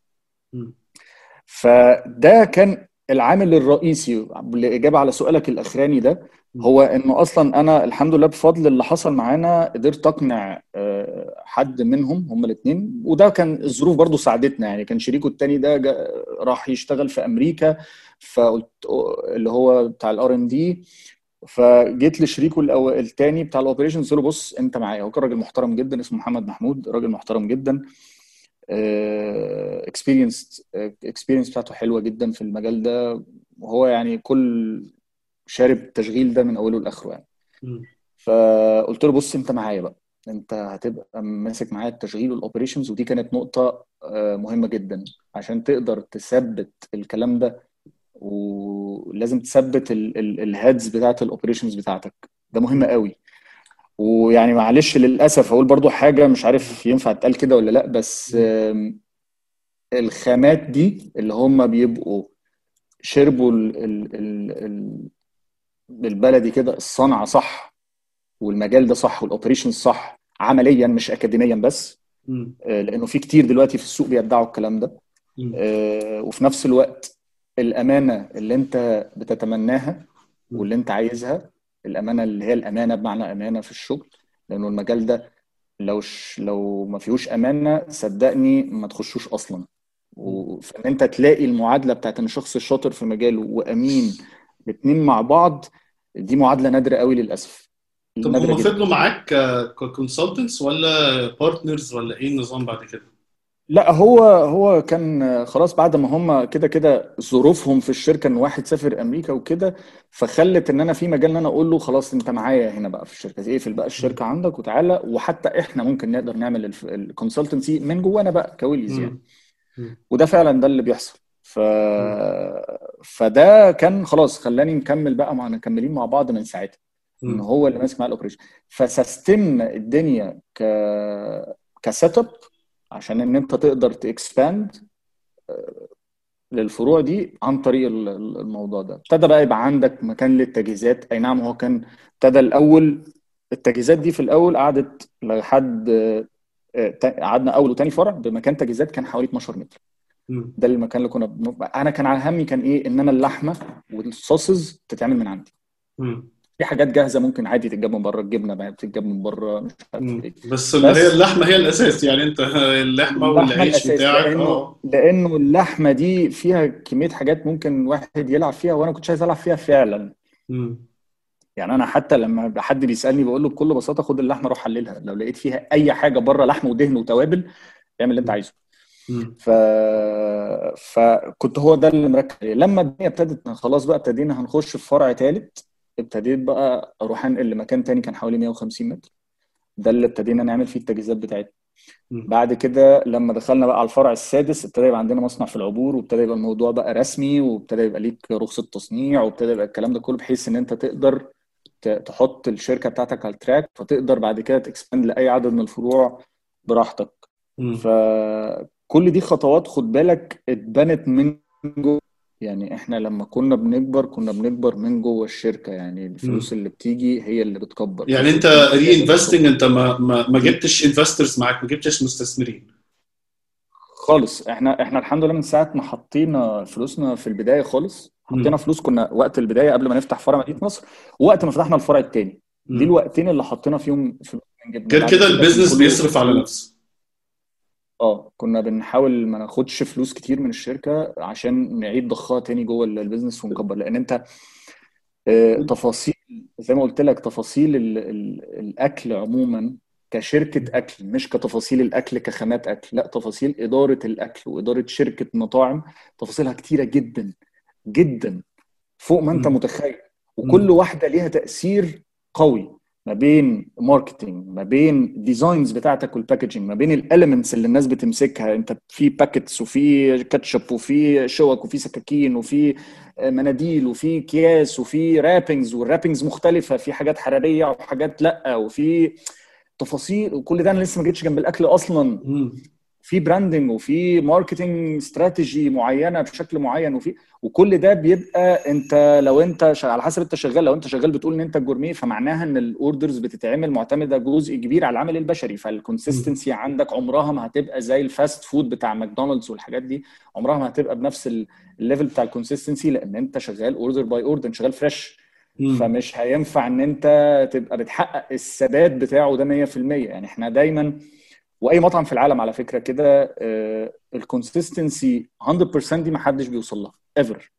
Speaker 1: فده كان العامل الرئيسي للاجابه على سؤالك الأخراني ده هو إنه أصلا أنا الحمد لله بفضل اللي حصل معانا قدرت أقنع آه، حد منهم هم الاثنين وده كان الظروف برضو ساعدتنا يعني كان شريكه التاني ده راح يشتغل في أمريكا فقلت اللي هو بتاع ال R and D فجيت لشريكه الأول التاني بتاع ال operations قلت له بص أنت معايا. هو كان راجل محترم جدا اسمه محمد محمود راجل محترم جدا. experience experience بتاعته حلوة جدا في المجال ده. وهو يعني كان شارب التشغيل ده من أوله لآخره يعني. فقلت له بص أنت معايا بقى. أنت هتبقى ماسك معايا التشغيل وال operations ودي كانت نقطة آه، مهمة جدا. عشان تقدر تثبت الكلام ده ولازم تثبت ال heads بتاعت ال operations بتاعتك ده مهم قوي ويعني معلش للأسف أقول برضو حاجة مش عارف ينفع تقال كده ولا لأ بس الخامات دي اللي هم بيبقوا شربوا ال ال ال ال بالبلدي كده الصنعة صح والمجال ده صح وال operation صح عمليا مش اكاديميا بس. آه، لأنه في كتير دلوقتي في السوق بيدعوا الكلام ده. آه، وفي نفس الوقت الأمانة اللي أنت بتتمناها. واللي أنت عايزها الأمانة اللي هي الأمانة بمعنى أمانة في الشغل لأنه المجال ده لو ش... لو ما فيهوش أمانة صدقني ما تخشوش أصلا و- فان أنت تلاقي المعادلة بتاعت إن الشخص الشاطر في مجاله وأمين الاثنين مع بعض دي معادلة نادرة قوي للأسف
Speaker 2: طب هم فضلوا معاك ك consultants ولا partners ولا إيه النظام بعد كده؟
Speaker 1: لا هو هو كان خلاص بعد ما هم كده كده ظروفهم في الشركة إن واحد سافر أمريكا وكده فخلت إن أنا في مجال إن أنا أقول له خلاص أنت معايا هنا بقى في الشركة اقفل بقى الشركة عندك وتعالى وحتى إحنا ممكن نقدر نعمل ال consultancy من جوانا بقى colleagues يعني. وده فعلا ده اللي بيحصل. ف فده كان خلاص خلاني نكمل بقى مع مكملين مع بعض من ساعتها
Speaker 2: إن.
Speaker 1: هو اللي ماسك معايا ال operation ف system نا الدنيا ك ك setup عشان إن أنت تقدر ت expand للفروع دي عن طريق ال- ال- الموضوع ده. ابتدى بقى يبقى عندك مكان للتجهيزات. أي نعم هو كان ابتدى الأول التجهيزات دي في الأول قعدت لحد آه، تا- قعدنا أول وتاني فرع بمكان تجهيزات كان حوالي 12 متر. ده المكان اللي كنا بن... أنا كان على همي كان إيه؟ إن أنا اللحمة والصوصز تتعمل من عندي. في حاجات جاهزة ممكن عادي تتجاب من بره الجبنه بتتجاب من بره مش عارف. إيه
Speaker 2: بس اللي هي اللحمة هي الأساس يعني أنت
Speaker 1: اللحمة
Speaker 2: والعيش بتاعك
Speaker 1: لأنه
Speaker 2: آه
Speaker 1: لأنه اللحمة دي فيها كمية حاجات ممكن واحد يلعب فيها وأنا كنت عايز ألعب فيها فعلا
Speaker 2: مم.
Speaker 1: يعني أنا حتى لما حد بيسألني بقول له بكل بساطة خد اللحمة روح حللها لو لقيت فيها أي حاجة بره لحم ودهن وتوابل اعمل اللي أنت عايزه. ف... فكنت هو ده اللي مركز لما الدنيا ابتدت خلاص بقى ابتدينا هنخش في فرع ثالث ابتديت بقى أروح أنقل لمكان تاني كان حوالي 150 متر ده اللي ابتدينا نعمل فيه التجهيزات بتاعتنا. بعد كده لما دخلنا بقى على الفرع السادس ابتدى يبقى عندنا مصنع في العبور وابتدى يبقى الموضوع بقى رسمي وابتدى يبقى ليك رخصة تصنيع وابتدى يبقى الكلام ده كله بحيث إن أنت تقدر تحط الشركة بتاعتك على ال track فتقدر بعد كده ت expand لأي عدد من الفروع براحتك. فكل دي خطوات خد بالك اتبنت من جوه يعني إحنا لما كنا بنكبر كنا بنكبر من جوه الشركة يعني الفلوس اللي بتيجي هي اللي بتكبر.
Speaker 2: يعني أنت reinvesting أنت ما ما, ما جبتش investors معاك ما جبتش مستثمرين.
Speaker 1: خالص. إحنا إحنا الحمد لله من ساعة ما حطينا فلوسنا في البداية خالص حطينا. فلوس كنا وقت البداية قبل ما نفتح فرع مدينة نصر ووقت ما فتحنا الفرع التاني. دي. الوقتين اللي حطينا فيهم فلوس. من جبنا
Speaker 2: غير
Speaker 1: بعد
Speaker 2: كده
Speaker 1: كان
Speaker 2: ال
Speaker 1: business
Speaker 2: بيصرف على نفسه.
Speaker 1: آه كنا بنحاول ما ناخدش فلوس كتير من الشركة عشان نعيد ضخها تاني جوه ال- ال business ونكبر. لأن أنت آه، تفاصيل زي ما قلت لك تفاصيل ال ال الأكل عموما كشركة أكل مش كتفاصيل الأكل كخامات أكل لأ تفاصيل إدارة الأكل وإدارة شركة مطاعم تفاصيلها كتيرة جدا جدا فوق ما
Speaker 2: أنت.
Speaker 1: متخيل. وكل
Speaker 2: مم.
Speaker 1: واحدة ليها تأثير قوي. ما بين marketing ما بين designs بتاعتك وال packaging ما بين ال elements اللي الناس بتمسكها. انت في packets وفي كاتشب وفي شوك وفي سكاكين وفي مناديل وفي اكياس وفي wrappings وال wrappings مختلفة. في حاجات حرارية وحاجات لأ وفي تفاصيل وكل ده أنا لسه ما جيتش جنب الأكل أصلا. في branding وفي marketing strategy معينة بشكل معين وفي وكل ده بيبقى انت لو انت ش... على حسب انت شغال لو انت شغال بتقول ان انت gourmet فمعناها ان ال orders بتتعمل معتمدة جزء كبير على العمل البشري. فال consistency عندك عمرها ما هتبقى زي ال fast food بتاع ماكدونالدز والحاجات دي عمرها ما هتبقى بنفس ال level بتاع ال consistency لأن انت شغال order by order شغال fresh فمش هينفع ان انت تبقى بتحقق الثبات بتاعه ده 100% يعني إحنا دايما وأي مطعم في العالم على فكرة كده ال consistency 100% دي ما حدش بيوصل لها ever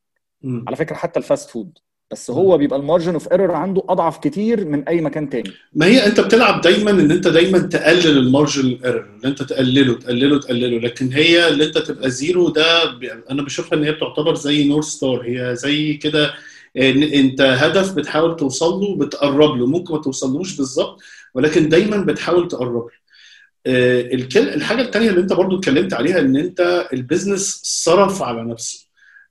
Speaker 1: على فكرة حتى ال fast food بس هو بيبقى ال margin of error عنده أضعف كتير من أي مكان تاني.
Speaker 2: ما هي أنت بتلعب دايما إن أنت دايما تقلل ال margin error إن أنت تقلله تقلله تقلله لكن هي اللي أنت تبقى zero ده أنا بشوفها إن هي بتعتبر زي north star هي زي كده أنت هدف بتحاول توصل له بتقرب له ممكن ما توصلوش بالظبط ولكن دايما بتحاول تقرب له. الحاجة الثانية اللي انت برضو اتكلمت عليها ان انت ال business صرف على نفسه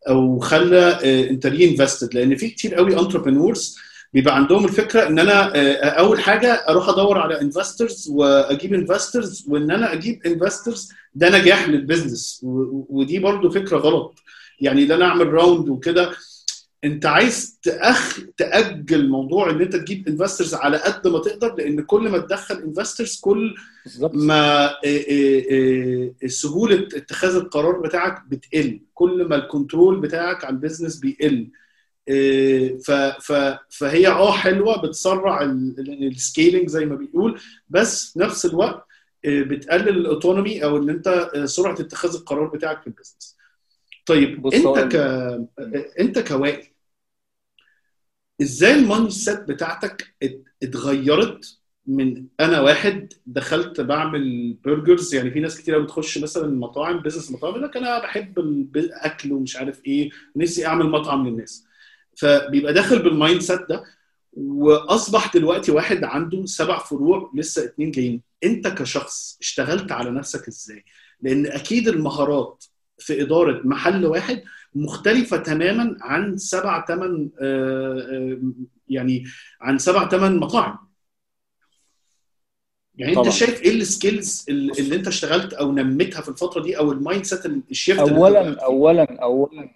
Speaker 2: أو خلى انت reinvested لأن في كتير قوي entrepreneurs بيبقى عندهم الفكرة ان أنا اول حاجة أروح ادور على investors واجيب investors وان أنا أجيب investors ده نجاح لل business ودي برضو فكرة غلط. يعني ان أنا اعمل round وكده. انت عايز تأخ تأجل موضوع إن أنت تجيب investors على قد ما تقدر لأن كل ما تدخل investors كل ما سهولة اتخاذ القرار بتاعك بتقل. كل ما ال control بتاعك على ال business بيقل. فهي آه حلوة بتسرع ال scaling زي ما بيقول بس في نفس الوقت بتقلل ال autonomy أو إن أنت سرعة اتخاذ القرار بتاعك في ال business طيب أنت ك أنت كوائل إزاي ال mindset بتاعتك اتغيرت من أنا واحد دخلت بعمل burgers يعني في ناس كتير بتخش مثلا مطاعم business مطاعم يقول لك أنا بحب الأكل ومش عارف إيه نفسي أعمل مطعم للناس. فبيبقى داخل بال mindset ده وأصبح دلوقتي واحد عنده سبع فروع لسه اتنين جايين. أنت كشخص اشتغلت على نفسك إزاي؟ لأن أكيد المهارات في إدارة محل واحد مختلفة تماما عن سبع ثمان يعني عن سبع ثمان مطاعم يعني طبعا. انت شايف إيه ال skills اللي انت اشتغلت أو نميتها في الفترة دي أو ال mindset ال shift
Speaker 1: اولا اولا اولا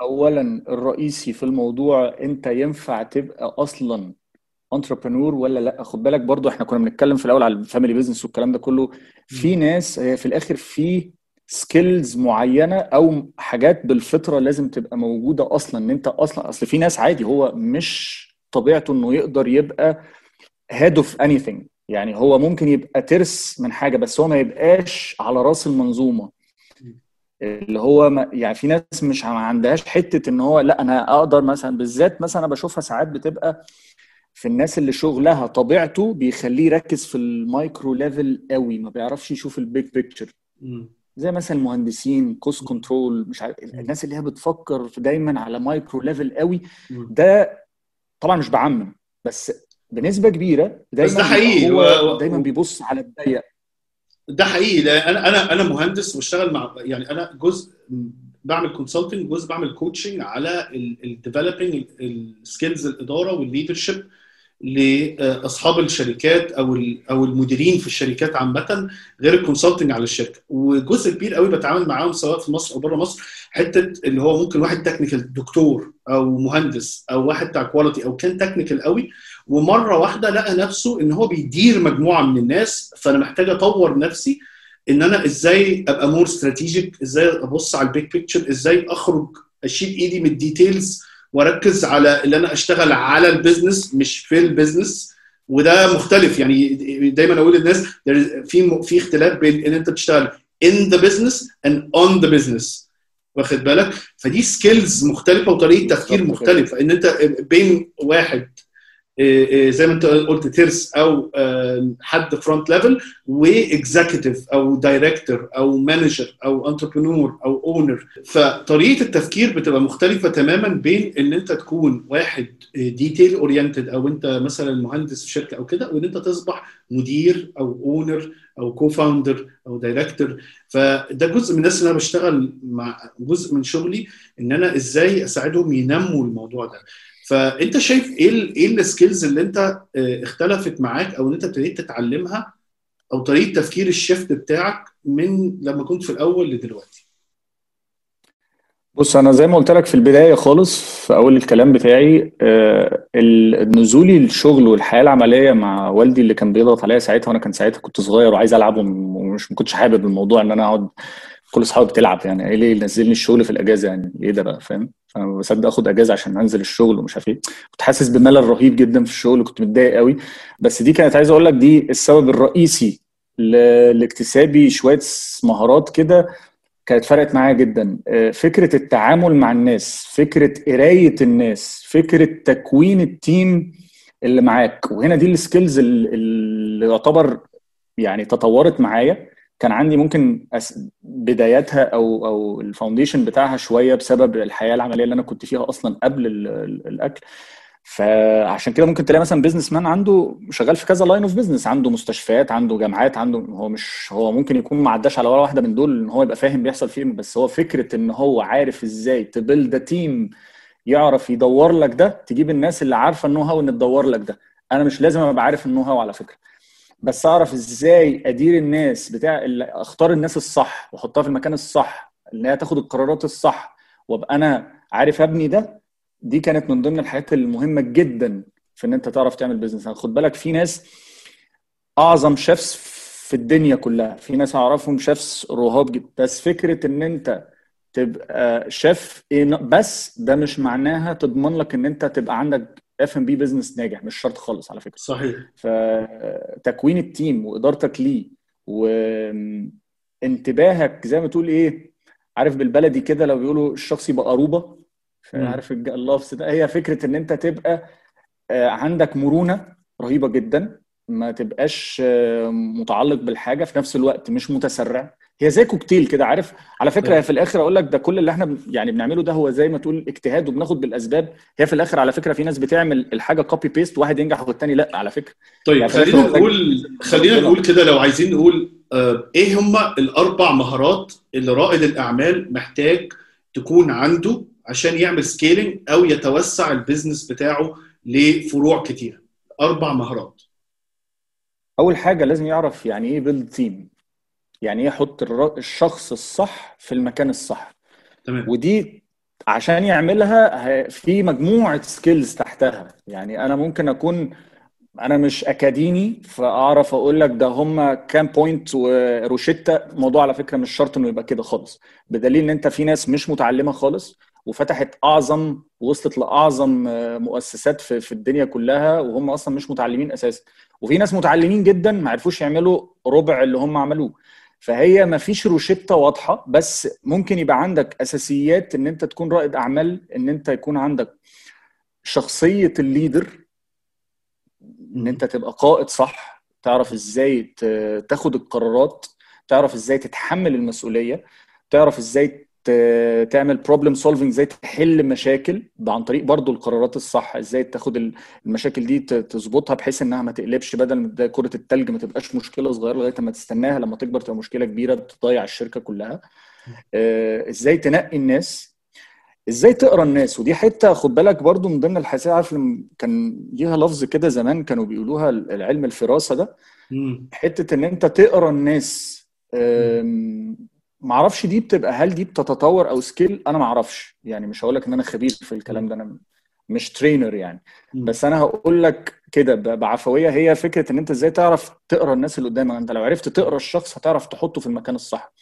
Speaker 1: اولا الرئيسي في الموضوع انت ينفع تبقى أصلا entrepreneur ولا لأ؟ خد بالك برضو إحنا كنا بنتكلم في الأول على ال family business والكلام ده كله. في ناس في الآخر في skills معينة أو حاجات بالفطرة لازم تبقى موجودة أصلا إن أنت أصلا أصل في ناس عادي هو مش طبيعته إنه يقدر يبقى head of any يعني هو ممكن يبقى ترس من حاجة بس هو ما يبقاش على رأس المنظومة. اللي هو ما يعني في ناس مش ما عندهاش حتة إن هو لأ أنا أقدر مثلا بالذات مثلا أنا بشوفها ساعات بتبقى في الناس اللي شغلها طبيعته بيخليه يركز في ال micro level قوي ما بيعرفش يشوف ال big picture زي مثلا المهندسين cost control مش عارف الناس اللي هي بتفكر في دايما على micro level قوي ده طبعا مش بعمم بس بنسبة كبيرة دايما
Speaker 2: بس ده حقيقي
Speaker 1: هو دايما بيبص على الضيق.
Speaker 2: ده حقيقي لأن أنا أنا أنا مهندس واشتغل مع يعني أنا جزء بعمل consulting جزء بعمل coaching على ال developing ال skills الإدارة وال leadership لأصحاب الشركات أو أو المديرين في الشركات عامة غير ال consulting على الشركة. وجزء كبير قوي بتعامل معاهم سواء في مصر أو بره مصر حتة اللي هو ممكن واحد technical دكتور أو مهندس أو واحد بتاع quality أو كان technical قوي ومرة واحدة لقى نفسه إن هو بيدير مجموعة من الناس فأنا محتاج أطور نفسي إن أنا إزاي أبقى more strategic إزاي أبص على ال big picture إزاي أخرج أشيل إيدي من ال details واركز على اللي أنا اشتغل على ال business مش في ال business. وده مختلف. يعني دايما أقول للناس في في اختلاف بين إن أنت تشتغل in the business and on the business. واخد بالك؟ فدي skills مختلفة وطريقة تفكير مختلفة. إن أنت بين واحد زي ما انت قلت ترس أو حد front level و executive أو director أو manager أو entrepreneur أو owner. فطريقة التفكير بتبقى مختلفة تماما بين إن أنت تكون واحد detail oriented أو أنت مثلا مهندس في شركة أو كده وإن أنت تصبح مدير أو owner أو co-founder أو director فده جزء من الناس اللي أنا بشتغل مع جزء من شغلي إن أنا إزاي أساعدهم ينموا الموضوع ده. فأنت شايف إيه إيه ال skills اللي أنت اختلفت معاك أو إن أنت ابتديت تتعلمها أو طريقة تفكير ال shift بتاعك من لما كنت في الأول لدلوقتي؟
Speaker 1: بص أنا زي ما قلت لك في البداية خالص في أول الكلام بتاعي نزولي الشغل والحياة العملية مع والدي اللي كان بيضغط عليا ساعتها وأنا كان ساعتها كنت صغير وعايز العب ومش ما كنتش حابب الموضوع إن أنا أقعد كل أصحابي بتلعب يعني إيه ليه ينزلني الشغل في الأجازة يعني إيه ده بقى فاهم؟ فانا بصدق اخد اجازة عشان انزل الشغل ومش عارف إيه. كنت حاسس بملل رهيب جدا في الشغل كنت متضايق قوي. بس دي كانت عايز أقول لك دي السبب الرئيسي لاكتسابي شوية مهارات كده كانت فرقت معايا جدا. فكرة التعامل مع الناس فكرة قراية الناس فكرة تكوين التيم اللي معاك. وهنا دي ال skills اللي يعتبر يعني تطورت معايا. كان عندي ممكن بداياتها أو أو ال foundation بتاعها شوية بسبب الحياة العملية اللي أنا كنت فيها أصلا قبل الأكل. فعشان كده ممكن تلاقي مثلا businessman عنده شغال في كذا line of business عنده مستشفيات عنده جامعات عنده هو مش هو ممكن يكون ما عداش على ولا واحدة من دول إن هو يبقى فاهم بيحصل فيه بس هو فكرة إن هو عارف إزاي ت build team يعرف يدور لك ده تجيب الناس اللي عارفة ال know-how إن تدور لك ده. أنا مش لازم أبقى عارف ال know-how على فكرة. بس أعرف إزاي أدير الناس بتاع أختار الناس الصح وأحطها في المكان الصح اللي هي تاخد القرارات الصح وأبقى أنا عارف أبني ده دي كانت من ضمن الحاجات المهمة جدا في إن أنت تعرف تعمل business خد بالك في ناس أعظم chefs في الدنيا كلها. في ناس أعرفهم chefs رهاب جدا. بس فكرة إن أنت تبقى شيف بس ده مش معناها تضمن لك إن أنت تبقى عندك F&B business ناجح مش شرط خالص على فكرة.
Speaker 2: صحيح.
Speaker 1: فتكوين ال team وإدارتك ليه وانتباهك زي ما تقول إيه عارف بالبلدي كده لو بيقولوا الشخص يبقى قروبه عارف اللفظ ده هي فكرة إن أنت تبقى عندك مرونة رهيبة جدا ما تبقاش متعلق بالحاجة في نفس الوقت مش متسرع. هي زي كوكتيل كده عارف؟ على فكرة هي في الآخر أقول لك ده كل اللي إحنا يعني بنعمله ده هو زي ما تقول اجتهاد وبناخد بالأسباب. هي في الآخر على فكرة في ناس بتعمل الحاجة copy paste واحد ينجح والتاني لأ على فكرة.
Speaker 2: طيب يعني خلينا نقول خلينا نقول كده لو عايزين نقول آه إيه هم الأربع مهارات اللي رائد الأعمال محتاج تكون عنده عشان يعمل scaling أو يتوسع ال business بتاعه لفروع كتير؟ أربع مهارات.
Speaker 1: أول حاجة لازم يعرف يعني إيه build team يعني إيه يحط الشخص الصح في المكان الصح.
Speaker 2: تمام.
Speaker 1: ودي عشان يعملها في مجموعة skills تحتها. يعني أنا ممكن أكون أنا مش أكاديمي فأعرف أقول لك ده هم كام point وروشيتا. الموضوع على فكرة مش شرط إنه يبقى كده خالص. بدليل إن أنت في ناس مش متعلمة خالص وفتحت أعظم وصلت لأعظم مؤسسات في, في الدنيا كلها وهم أصلا مش متعلمين أساسا. وفي ناس متعلمين جدا ما عرفوش يعملوا ربع اللي هم عملوه. فهي ما فيش روشتة واضحة بس ممكن يبقى عندك أساسيات إن أنت تكون رائد أعمال إن أنت يكون عندك شخصية الليدر إن أنت تبقى قائد صح تعرف إزاي تاخد القرارات تعرف إزاي تتحمل المسؤولية تعرف إزاي تعمل problem solving إزاي تحل مشاكل عن طريق برضو القرارات الصح إزاي تاخد المشاكل دي تظبطها بحيث انها ما تقلبش بدل ما كرة التلج ما تبقاش مشكلة صغيرة لغاية ما تستناها لما تكبر تبقى مشكلة كبيرة تضيع الشركة كلها. إزاي تنقي الناس؟ إزاي تقرأ الناس؟ ودي حتة خد بالك برضو من ضمن الحساسيه عارف كان ليها لفظ كده زمان كانوا بيقولوها العلم الفراسة ده؟ حتة ان انت تقرأ الناس ما أعرفش دي بتبقى هل دي بتتطور أو سكيل أنا ما أعرفش يعني مش هقول لك إن أنا خبير في الكلام ده أنا مش ترينر يعني. بس أنا هقول لك كده بعفوية هي فكرة إن أنت إزاي تعرف تقرأ الناس اللي قدامك. أنت لو عرفت تقرأ الشخص هتعرف تحطه في المكان الصح.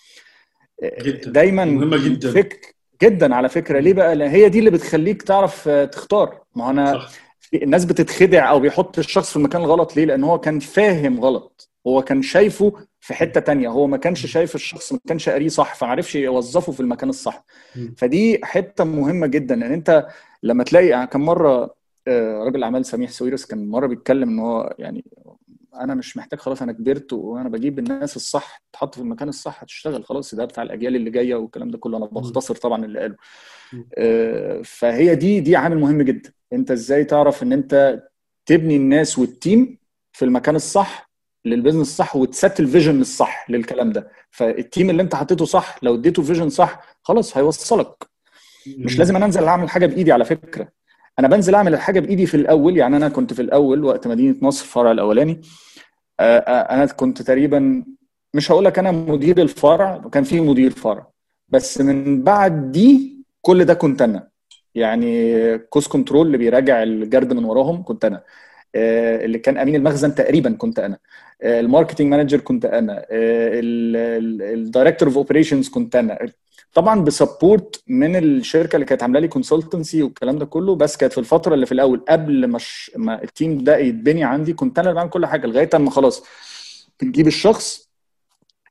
Speaker 2: جدا.
Speaker 1: دايما
Speaker 2: مهمة جدا.
Speaker 1: فك... جدا على فكرة. ليه بقى؟ هي دي اللي بتخليك تعرف تختار. ما أنا
Speaker 2: صح.
Speaker 1: الناس بتتخدع أو بيحط الشخص في المكان الغلط. ليه؟ لأن هو كان فاهم غلط. هو كان شايفه في حتة تانية. هو ما كانش شايف الشخص ما كانش قاريه صح فما عرفش يوظفه في المكان الصح. فدي حتة مهمة جدا. ان أنت لما تلاقي كم مرة آه، راجل الاعمال سميح سويرس كان مرة بيتكلم إن هو يعني أنا مش محتاج خلاص أنا كبرت وأنا بجيب الناس الصح تحط في المكان الصح هتشتغل خلاص ده بتاع الأجيال اللي جاية والكلام ده كله. أنا بختصر طبعا اللي قاله. آه، فهي دي دي عامل مهم جدا. أنت إزاي تعرف إن أنت تبني الناس وال team في المكان الصح لل business الصح وت set ال vision الصح للكلام ده. فال team اللي انت حطيته صح لو اديته vision صح خلاص هيوصلك. مش لازم أنا انزل اعمل حاجة بإيدي على فكرة. أنا بنزل أعمل الحاجة بإيدي في الأول يعني أنا كنت في الأول وقت مدينة نصر الفرع الأولاني. آه، آه، أنا كنت تقريبا مش هقول لك أنا مدير الفرع كان في مدير فرع. بس من بعد دي كل ده كنت أنا. يعني cost control اللي بيراجع الجرد من وراهم كنت أنا. اللي كان أمين المخزن تقريبا كنت أنا آه، ال marketing manager كنت أنا ال director of operations كنت أنا طبعا ب support من الشركة اللي كانت عاملة لي consultancy والكلام ده كله بس كانت في الفترة اللي في الأول قبل ما. ما ال team ده يتبني عندي كنت أنا اللي بعمل كل حاجة لغاية أما خلاص بنجيب الشخص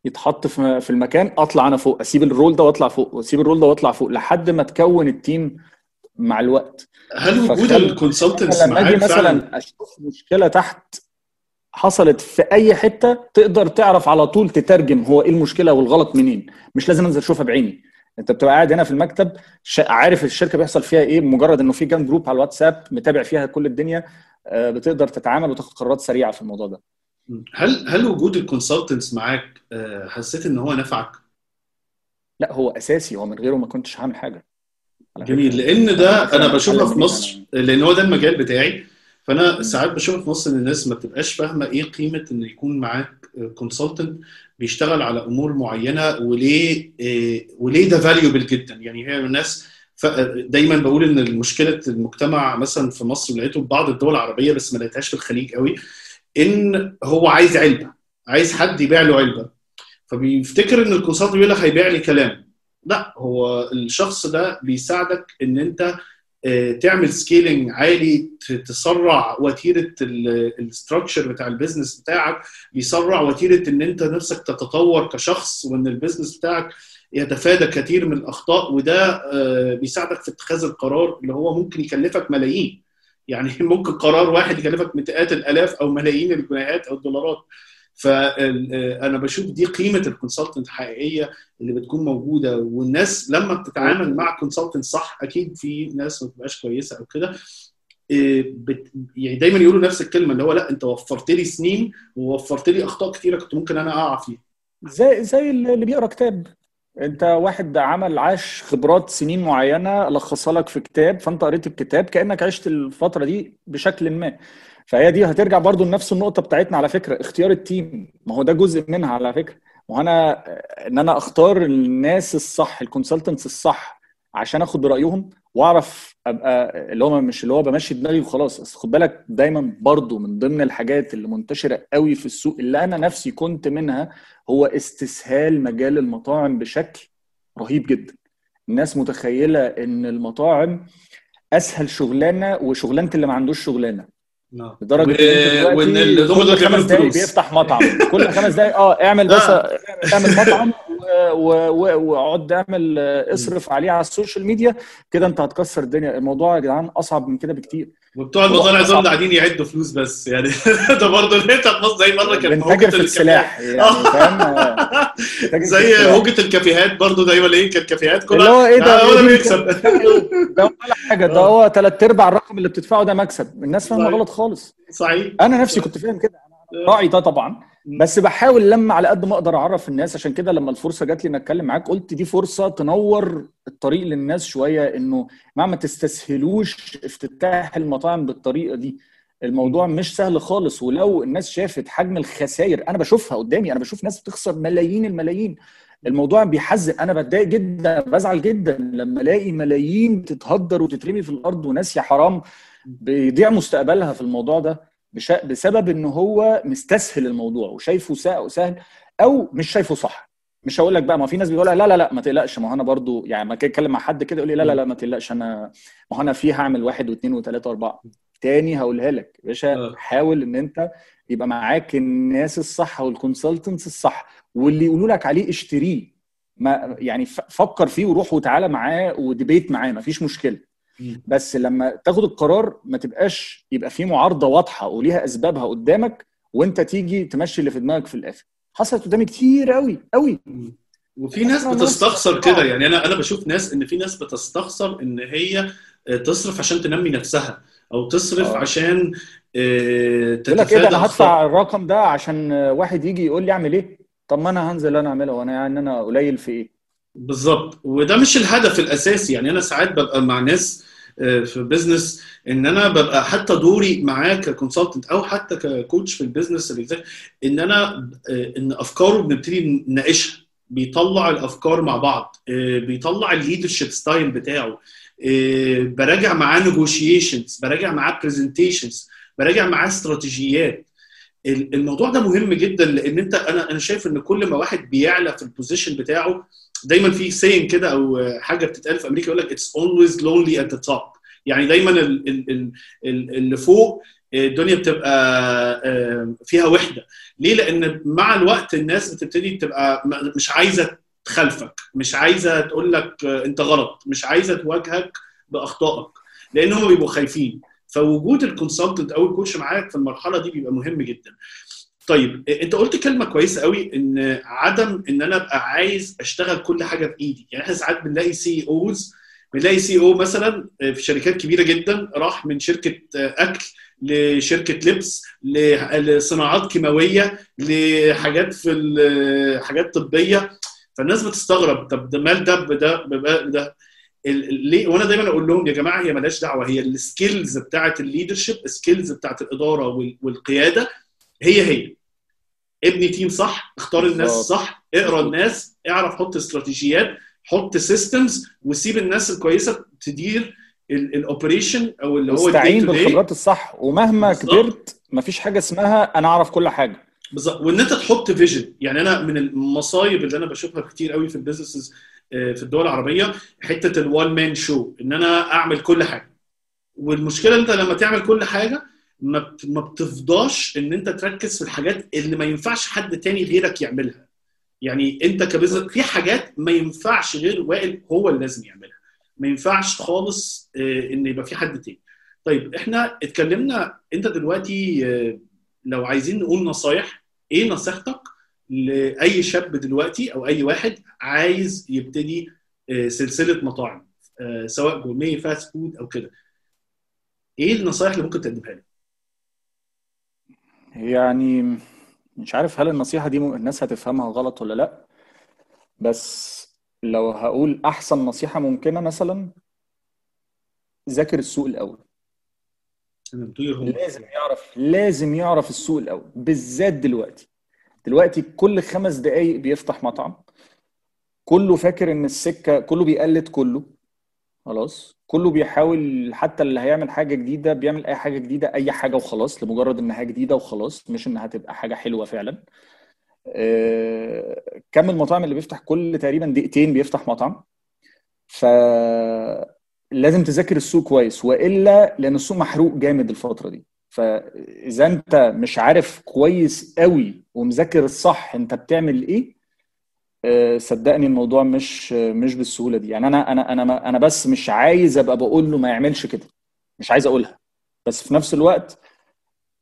Speaker 1: يتحط في المكان أطلع أنا فوق أسيب ال role ده وأطلع فوق وأسيب ال role ده وأطلع فوق لحد ما تكون ال team مع الوقت.
Speaker 2: هل وجود
Speaker 1: ال consultants
Speaker 2: معاك فعلا
Speaker 1: مثلا أشوف مشكلة تحت حصلت في أي حتة تقدر تعرف على طول تترجم هو إيه المشكلة والغلط منين. مش لازم أنزل أشوفها بعيني. أنت بتبقى قاعد هنا في المكتب عارف الشركة بيحصل فيها إيه مجرد إنه في كام group على الواتساب متابع فيها كل الدنيا آه، بتقدر تتعامل وتاخد قرارات سريعة في الموضوع ده.
Speaker 2: هل هل وجود ال consultants معاك آه، حسيت إن هو نفعك؟
Speaker 1: لا هو أساسي هو من غيره ما كنتش هعمل حاجة.
Speaker 2: جميل. لأن ده أنا بشوفها في مصر
Speaker 1: يعني-
Speaker 2: لأن هو ده المجال بتاعي.
Speaker 1: فأنا.
Speaker 2: ساعات بشوف في مصر إن الناس ما بتبقاش فاهمة إيه قيمة إن يكون معاك consultant بيشتغل على أمور معينة وليه إيه وليه ده valuable جدا. يعني هي الناس دايما بقول إن مشكله المجتمع مثلا في مصر لقيته في بعض الدول العربية بس ما لقيتهاش في الخليج قوي إن هو عايز علبة عايز حد يبيع له علبة. فبيفتكر إن ال consultant بيقول لك هيبيع لي كلام. لا هو الشخص ده بيساعدك إن أنت آه، تعمل scaling عالي تسرع وتيرة ال structure بتاع ال business بتاعك بيسرع وتيرة إن أنت نفسك تتطور كشخص وإن ال business بتاعك يتفادى كثير من الأخطاء وده آه، بيساعدك في اتخاذ القرار اللي هو ممكن يكلفك ملايين. يعني ممكن قرار واحد يكلفك مئات الآلاف أو ملايين الجنيهات أو الدولارات. فأنا بشوف دي قيمة ال consultant الحقيقية اللي بتكون موجودة والناس لما بتتعامل مع consultant صح أكيد في ناس ما بتبقاش كويسة أو كده إيه، بت... يعني دايما يقولوا نفس الكلمة اللي هو لأ أنت وفرت لي سنين ووفرت لي أخطاء كتيرة كنت ممكن أنا أقع فيها.
Speaker 1: زي زي اللي بيقرأ كتاب. أنت واحد عمل عاش خبرات سنين معينة لخصها لك في كتاب فأنت قريت الكتاب كأنك عشت الفترة دي بشكل ما. فهي دي هترجع برضو لنفس النقطة بتاعتنا على فكرة اختيار ال team. ما هو ده جزء منها على فكرة. وأنا إن أنا أختار الناس الصح ال consultants الصح عشان آخد رأيهم وأعرف أبقى اللي هو مش اللي هو بمشي دماغي وخلاص. خد بالك دايما برضو من ضمن الحاجات اللي منتشرة قوي في السوق اللي أنا نفسي كنت منها هو استسهال مجال المطاعم بشكل رهيب جدا. الناس متخيلة إن المطاعم أسهل شغلانة وشغلانة اللي ما عندوش شغلانة. لدرجة إن أنت دلوقتي وإن
Speaker 2: دول
Speaker 1: خمس
Speaker 2: بيعملوا فلوس.
Speaker 1: بيفتح مطعم. كل خمس دقايق آه اعمل بس
Speaker 2: آه.
Speaker 1: اعمل مطعم. و- و- و- واقعد اعمل آه، اصرف عليه على ال social media كده انت هتكسر الدنيا. الموضوع يا جدعان أصعب من كده بكتير.
Speaker 2: وبتوع المطاعم يظلوا قاعدين يعدوا فلوس بس يعني. ده برضه اللي انت زي مرة كان
Speaker 1: بنتاجر في السلاح يعني فاهم؟ آه، بنتاجر في
Speaker 2: زي
Speaker 1: السلاح.
Speaker 2: هوجه الكافيهات برضه دايما إيه كانت كافيهات
Speaker 1: اللي هو إيه ده؟
Speaker 2: آه، هو؟ بيكسب
Speaker 1: ده ولا حاجة. ده هو ثلاث أرباع الرقم اللي بتدفعه ده مكسب. الناس
Speaker 2: فاهمة.
Speaker 1: غلط خالص.
Speaker 2: صحيح.
Speaker 1: أنا نفسي كنت فاهم كده. راعي ده طبعا. بس بحاول لما على قد ما أقدر اعرف الناس عشان كده لما الفرصة جات لي إن أتكلم معاك قلت دي فرصة تنور الطريق للناس شوية إنه ما تستسهلوش افتتاح المطاعم بالطريقة دي الموضوع مش سهل خالص. ولو الناس شافت حجم الخسائر أنا بشوفها قدامي أنا بشوف ناس بتخسر ملايين الملايين. الموضوع بيحزن أنا بتضايق جدا بزعل جدا لما ألاقي ملايين بتتهدر وتترمي في الأرض وناس يا حرام بيضيع مستقبلها في الموضوع ده. بسبب إن هو مستسهل الموضوع وشايفه سهل أو مش شايفه صح. مش هقول لك بقى ما في ناس بيقول لا لا لا ما تقلقش. ما هو أنا برضو يعني ما أتكلم مع حد كده يقول لي لا لا لا ما تقلقش. أنا ما هو أنا في هعمل واحد واثنين وثلاثه وأربعة. تاني هقولها لك يا باشا
Speaker 2: آه.
Speaker 1: حاول إن أنت يبقى معاك الناس الصح والكونسلتنتس الصح واللي يقولوا لك عليه اشتريه. ما يعني فكر فيه وروح وتعالى معاه وديبيت معاه. ما فيش
Speaker 2: مشكلة.
Speaker 1: بس لما تاخد القرار ما تبقاش يبقى في معارضة واضحة وليها أسبابها قدامك وانت تيجي تمشي اللي في دماغك في الآخر. حصلت قدامي كتير قوي قوي
Speaker 2: وفي ناس بتستخسر كده. يعني أنا أنا بشوف ناس إن في ناس بتستخسر إن هي آه، تصرف عشان تنمي نفسها أو تصرف
Speaker 1: آه.
Speaker 2: عشان آه،
Speaker 1: يقول لك إيه
Speaker 2: أنا
Speaker 1: هدفع الرقم ده عشان واحد يجي يقول لي أعمل إيه؟ طب ما أنا هنزل أنا اعملها وأنا يعني أنا قليل في إيه؟
Speaker 2: بالظبط وده مش الهدف الأساسي. يعني أنا ساعات ببقى مع ناس آه، في business إن أنا ببقى حتى دوري معاه ك consultant أو حتى ك coach في ال business إن أنا آه، إن أفكاره بنبتدي نناقشها. بيطلع الأفكار مع بعض آه، بيطلع ال leadership style بتاعه. براجع معاه negotiations براجع معاه presentations براجع معاه استراتيجيات. ال- الموضوع ده مهم جدا لأن أنت أنا أنا شايف إن كل ما واحد بيعلى في ال position بتاعه دايما في saying كده أو حاجة بتتقال في أمريكا يقول لك it's always lonely at the top يعني دايما ال- ال- ال- ال- اللي فوق الدنيا بتبقى آه، فيها وحدة. ليه؟ لأن مع الوقت الناس بتبتدي تبقى مش عايزة تخالفك مش عايزة تقول لك أنت غلط مش عايزة تواجهك بأخطائك لأن هم بيبقوا خايفين. فوجود ال consultant أو ال coach معاك في المرحلة دي بيبقى مهم جدا. طيب أنت قلت كلمة كويسة قوي إن عدم إن أنا أبقى عايز أشتغل كل حاجة بايدي يعني إحنا ساعات بنلاقي CEOs بنلاقي CEO مثلا في شركات كبيرة جدا راح من شركة أكل لشركة لبس لصناعات كيماوية لحاجات في ال- حاجات طبية. فالناس بتستغرب طب ده مال ده بده ده ليه؟ وأنا دايما أقول لهم يا جماعة هي مالهاش دعوة هي ال skills بتاعة ال leadership ال skills بتاعة الإدارة وال- والقيادة هي هي. ابني team صح اختار الناس. صح اقرأ الناس اعرف حط استراتيجيات حط systems وسيب الناس الكويسة تدير ال operation أو اللي هو day.
Speaker 1: بالخبرات الصح. ومهما
Speaker 2: بالظبط.
Speaker 1: كبرت مفيش حاجة اسمها أنا أعرف كل حاجة.
Speaker 2: بالظبط. وإن أنت تحط vision يعني أنا من المصايب اللي أنا بشوفها كتير قوي في ال businesses في الدول العربية حتة ال one man show إن أنا أعمل كل حاجة. والمشكلة أنت لما تعمل كل حاجة ما ما بتفضاش إن أنت تركز في الحاجات اللي ما ينفعش حد تاني غيرك يعملها. يعني أنت ك business في حاجات ما ينفعش غير وائل هو اللي لازم يعملها. ما ينفعش خالص آه، إن يبقى في حد تاني. طيب إحنا اتكلمنا أنت دلوقتي آه، لو عايزين نقول نصايح إيه نصيحتك لأي شاب دلوقتي أو أي واحد عايز يبتدي آه، سلسلة مطاعم سواء gourmet fast food أو كده؟ إيه النصايح اللي ممكن تقدمها له؟
Speaker 1: يعني مش عارف هل النصيحة دي م- الناس هتفهمها غلط ولا لأ بس لو هقول أحسن نصيحة ممكنة مثلا ذاكر السوق
Speaker 2: هم
Speaker 1: لازم يعرف لازم يعرف السوق الأول بالذات دلوقتي. دلوقتي كل خمس دقايق بيفتح مطعم كله فاكر إن السكة كله بيقلد كله. خلاص. كله بيحاول حتى اللي هيعمل حاجة جديدة بيعمل أي حاجة جديدة أي حاجة وخلاص لمجرد إنها جديدة وخلاص مش إنها تبقى حاجة حلوة فعلا. آه، كم المطاعم اللي بيفتح كل تقريبا دقيقتين بيفتح مطعم. فلازم تذاكر السوق كويس وإلا لأن السوق محروق جامد الفترة دي. فإذا أنت مش عارف كويس قوي ومذاكر الصح أنت بتعمل إيه صدقني الموضوع مش مش بالسهولة دي. يعني أنا أنا أنا أنا بس مش عايز أبقى بقول له ما يعملش كده. مش عايز أقولها. بس في نفس الوقت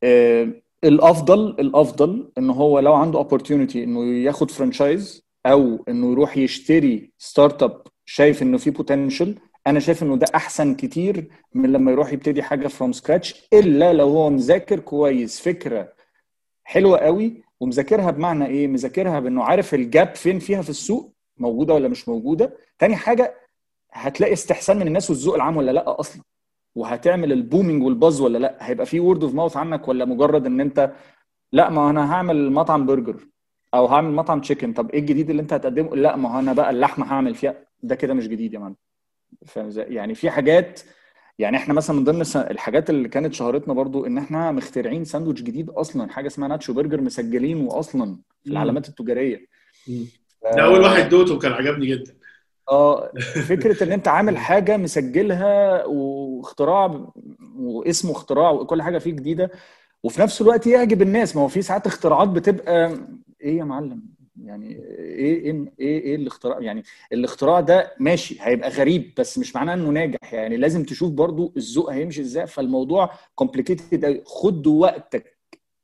Speaker 1: آه، الأفضل الأفضل إن هو لو عنده opportunity إنه ياخد franchise أو إنه يروح يشتري startup شايف إنه في potential أنا شايف إنه ده أحسن كتير من لما يروح يبتدي حاجة from scratch إلا لو هو مذاكر كويس فكرة حلوة قوي ومذاكرها بمعنى إيه؟ مذاكرها بإنه عارف ال gap فين فيها في السوق موجودة ولا مش موجودة. تاني حاجة هتلاقي استحسان من الناس والذوق العام ولا لأ أصلا؟ وهتعمل ال booming وال buzz ولا لأ؟ هيبقى في word of mouth عنك ولا مجرد إن أنت لأ ما أنا هعمل مطعم برجر أو هعمل مطعم chicken طب إيه الجديد اللي أنت هتقدمه؟ لأ ما هو أنا بقى اللحمة هعمل فيها. ده كده مش جديد يا معلم. يعني في حاجات يعني إحنا مثلا من ضمن الحاجات اللي كانت شهرتنا برضو إن إحنا مخترعين ساندوتش جديد أصلا حاجة اسمها ناتشو برجر مسجلينه أصلا في. العلامات التجارية.
Speaker 2: ده أول واحد دوته وكان عجبني جدا.
Speaker 1: آه فكرة إن أنت عامل حاجة مسجلها واختراع واسمه اختراع وكل حاجة فيه جديدة وفي نفس الوقت يعجب الناس. ما هو في ساعات اختراعات بتبقى إيه يا معلم؟ يعني إيه إيه إيه, إيه الاختراع؟ يعني الاختراع ده ماشي هيبقى غريب بس مش معناه إنه ناجح. يعني لازم تشوف برضو الذوق هيمشي إزاي. فالموضوع كومبليكيتد خد وقتك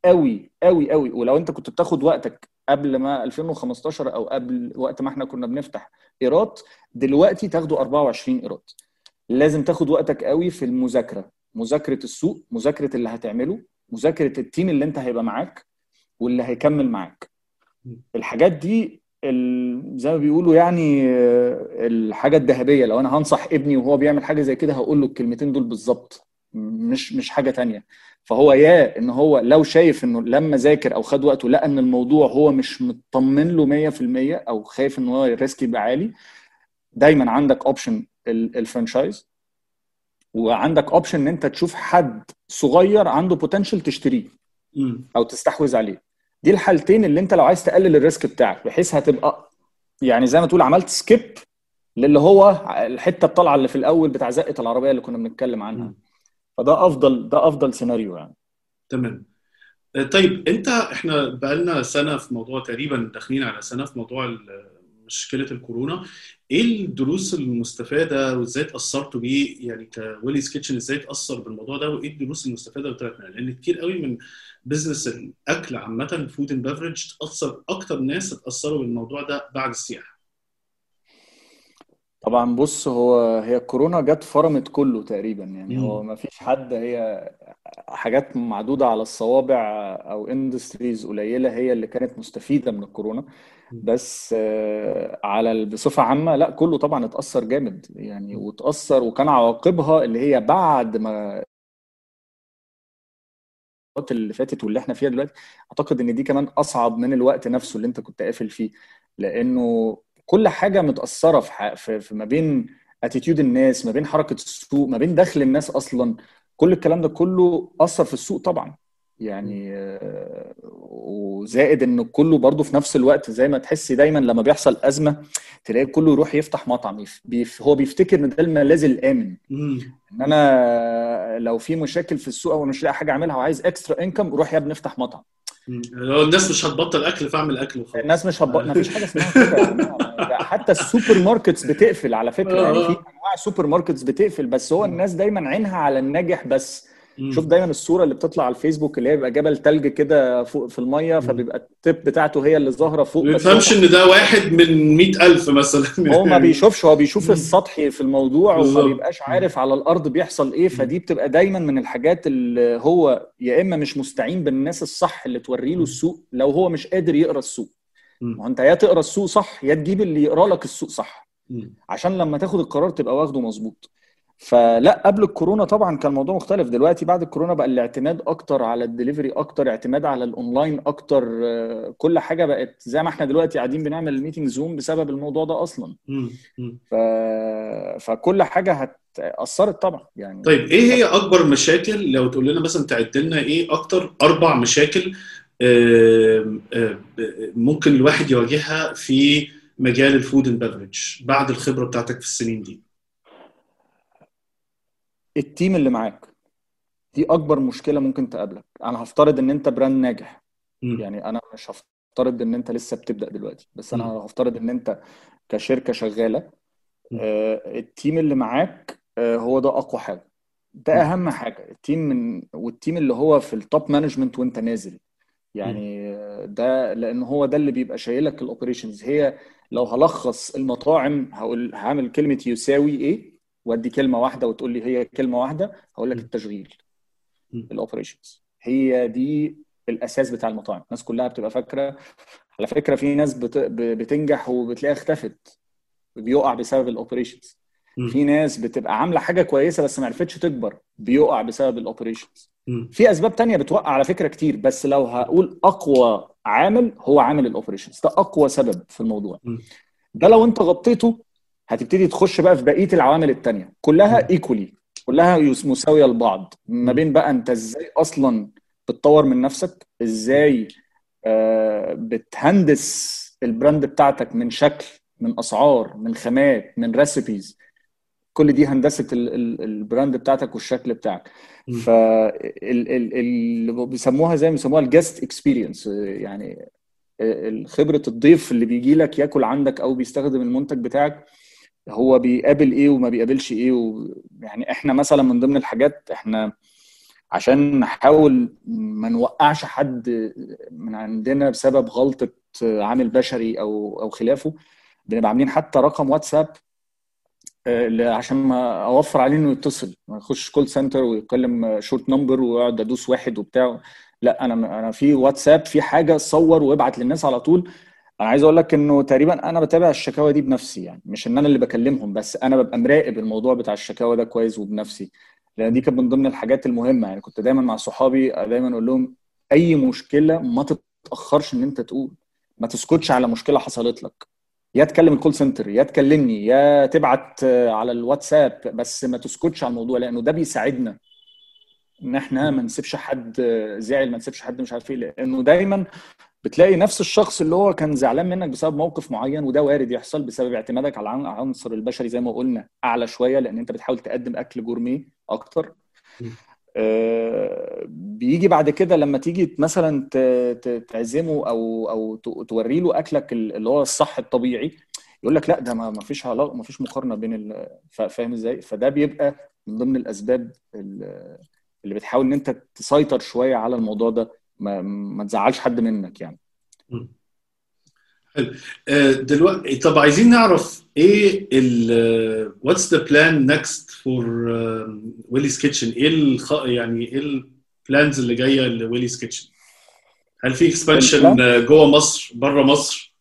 Speaker 1: قوي قوي قوي ولو أنت كنت بتاخد وقتك قبل ما 2015 أو قبل وقت ما إحنا كنا بنفتح إيراد دلوقتي تاخده 24 إيراد. لازم تاخد وقتك قوي في المذاكرة. مذاكرة السوق مذاكرة اللي هتعمله مذاكرة ال team اللي أنت هيبقى معاك واللي هيكمل معاك. الحاجات دي زي ما بيقولوا يعني الحاجة الذهبية. لو أنا هنصح ابني وهو بيعمل حاجة زي كده هقول له الكلمتين دول بالظبط. مش مش حاجة تانية. فهو يا إن هو لو شايف إنه لما ذاكر أو خد وقته لقى إن الموضوع هو مش مطمن له 100% أو خايف إن هو ال risk يبقى عالي دايما عندك option ال franchise. وعندك option إن أنت تشوف حد صغير عنده potential تشتريه أو تستحوذ عليه. دي الحالتين اللي انت لو عايز تقلل ال risk بتاعك بحيث هتبقى يعني زي ما تقول عملت skip للي هو الحتة الطالعة اللي في الأول بتاع زقة العربية اللي كنا بنتكلم عنها. فده أفضل ده أفضل سيناريو يعني.
Speaker 2: تمام. طيب انت إحنا بقالنا سنة في موضوع تقريبا داخلين على سنة في موضوع مشكلة الكورونا. إيه الدروس المستفادة وإزاي اتأثرتوا بيه؟ يعني ك Willy's Kitchen إزاي اتأثر بالموضوع ده وإيه الدروس المستفادة اللي طلعت منها؟ لأن كتير قوي من business الأكل عامة food and beverage تاثر أكتر ناس اتأثروا بالموضوع ده بعد السياحة.
Speaker 1: طبعا بص هو هي الكورونا جت فرمت كله تقريبا. يعني هو ما فيش حد هي حاجات معدودة على الصوابع أو industries قليلة هي اللي كانت مستفيدة من الكورونا. بس على بصفة عامة لا كله طبعا اتأثر جامد يعني وتأثر وكان عواقبها اللي هي بعد ما اللي فاتت واللي إحنا فيها دلوقتي. أعتقد إن دي كمان أصعب من الوقت نفسه اللي أنت كنت قافل فيه لأنه كل حاجة متأثرة في, في, في ما بين اتيتيود الناس ما بين حركة السوق ما بين دخل الناس أصلا. كل الكلام ده كله أثر في السوق طبعا. يعني وزائد إن كله برضه في نفس الوقت زي ما تحسي دايما لما بيحصل أزمة تلاقي كله يروح يفتح مطعم بيف هو بيفتكر إن ده الملاذ الآمن. إن أنا لو في مشاكل في السوق أو مش لاقي حاجة أعملها وعايز extra income روح يا ابني افتح مطعم.
Speaker 2: لو الناس مش هتبطل أكل فأعمل أكل
Speaker 1: وخلاص. الناس مش هتبطل ما فيش حاجة اسمها كده. حتى ال supermarkets بتقفل على فكرة. يعني في أنواع supermarkets بتقفل بس هو الناس دايما عينها على الناجح بس. شوف دايما الصورة اللي بتطلع على الفيسبوك اللي هي بيبقى جبل تلج كده فوق في المية فبيبقى التيب بتاعته هي اللي ظاهرة فوق.
Speaker 2: ما بيفهمش إن ده واحد من 100000 مثلا.
Speaker 1: هو ما بيشوفش هو بيشوف السطحي في الموضوع وما بيبقاش عارف على الأرض بيحصل إيه فدي بتبقى دايما من الحاجات اللي هو يا إما مش مستعين بالناس الصح اللي توري له السوق لو هو مش قادر يقرأ السوق. ما أنت يا تقرأ السوق صح يا تجيب اللي يقرأ لك السوق صح. عشان لما تاخد القرار تبقى واخده مظبوط. فلا قبل الكورونا طبعا كان الموضوع مختلف. دلوقتي بعد الكورونا بقى الاعتماد أكتر على الدليفري أكتر اعتماد على الأونلاين أكتر كل حاجة بقت زي ما إحنا دلوقتي قاعدين بنعمل ال meeting Zoom بسبب الموضوع ده أصلا. ف... فكل حاجة هتأثرت طبعا يعني.
Speaker 2: طيب إيه هي أكبر مشاكل؟ لو تقول لنا مثلا تعد لنا إيه أكتر أربع مشاكل ممكن الواحد يواجهها في مجال ال food and beverage بعد الخبرة بتاعتك في السنين دي؟
Speaker 1: ال team اللي معاك. دي أكبر مشكلة ممكن تقابلك. أنا هفترض إن أنت brand ناجح. م. يعني أنا مش هفترض إن أنت لسه بتبدأ دلوقتي. بس أنا م. هفترض إن أنت كشركة شغالة آه ال team اللي معاك آه هو ده أقوى حاجة. ده أهم حاجة. ال team من وال team اللي هو في ال top management وأنت نازل. يعني ده لأن هو ده اللي بيبقى شايلك ال operations هي لو هلخص المطاعم هقول هعمل كلمة يساوي إيه؟ وادي كلمة واحدة وتقول لي هي كلمة واحدة هقول لك التشغيل ال operations هي دي الأساس بتاع المطاعم. الناس كلها بتبقى فاكرة على فكرة في ناس بت... بتنجح وبتلاقيها اختفت بيقع بسبب ال operations في ناس بتبقى عاملة حاجة كويسة بس ما عرفتش تكبر بيقع بسبب ال operations في أسباب تانية بتوقع على فكرة كتير بس لو هقول أقوى عامل هو عامل ال operations ده أقوى سبب في الموضوع. ده لو أنت غطيته هتبتدي تخش بقى في بقية العوامل التانية. كلها equally كلها مساوية لبعض. ما بين بقى انت إزاي أصلا بتطور من نفسك إزاي آه بتهندس ال brand بتاعتك من شكل من أسعار من خامات من recipes كل دي هندسة ال brand بتاعتك والشكل بتاعك. فاللي بيسموها زي ما بيسموها ال guest experience يعني خبرة الضيف اللي بيجي لك ياكل عندك أو بيستخدم المنتج بتاعك. هو بيقابل إيه وما بيقابلش إيه. يعني إحنا مثلا من ضمن الحاجات إحنا عشان نحاول ما نوقعش حد من عندنا بسبب غلطة عامل بشري أو أو خلافه بنبقى عاملين حتى رقم واتساب عشان ما أوفر عليه إنه يتصل ما يخش call center ويكلم short number ويقعد ادوس واحد وبتاع لأ أنا أنا في واتساب في حاجة صور وابعت للناس على طول أنا عايز أقول لك إنه تقريبا أنا بتابع الشكاوى دي بنفسي يعني مش إن أنا اللي بكلمهم بس أنا ببقى مراقب الموضوع بتاع الشكاوى ده كويس وبنفسي لأن دي كانت من ضمن الحاجات المهمة يعني. كنت دايما مع صحابي دايما أقول لهم أي مشكلة ما تتأخرش إن أنت تقول ما تسكتش على مشكلة حصلت لك. يا تكلم الكول سنتر يا تكلمني يا تبعت على الواتساب بس ما تسكتش على الموضوع لأنه ده بيساعدنا إن إحنا ما نسيبش حد زعل ما نسيبش حد مش عارف إيه لأنه دايما بتلاقي نفس الشخص اللي هو كان زعلان منك بسبب موقف معين وده وارد يحصل بسبب اعتمادك على العنصر البشري زي ما قلنا أعلى شوية لأن أنت بتحاول تقدم أكل جورمي أكتر. آه بيجي بعد كده لما تيجي مثلا تعزمه أو أو توري له أكلك اللي هو الصح الطبيعي يقول لك لا ده ما فيش علاقة ما فيش مقارنة بين فاهم إزاي؟ فده بيبقى من ضمن الأسباب اللي بتحاول إن أنت تسيطر شوية على الموضوع ده. ما, ما تزعلش حد منك يعني.
Speaker 2: حلو. دلوقتي طب عايزين نعرف إيه ال what's the plan next for Willy's Kitchen إيه الخ... يعني إيه ال plans اللي جاية لويليز كيتشن هل في expansion جوه مصر بره مصر؟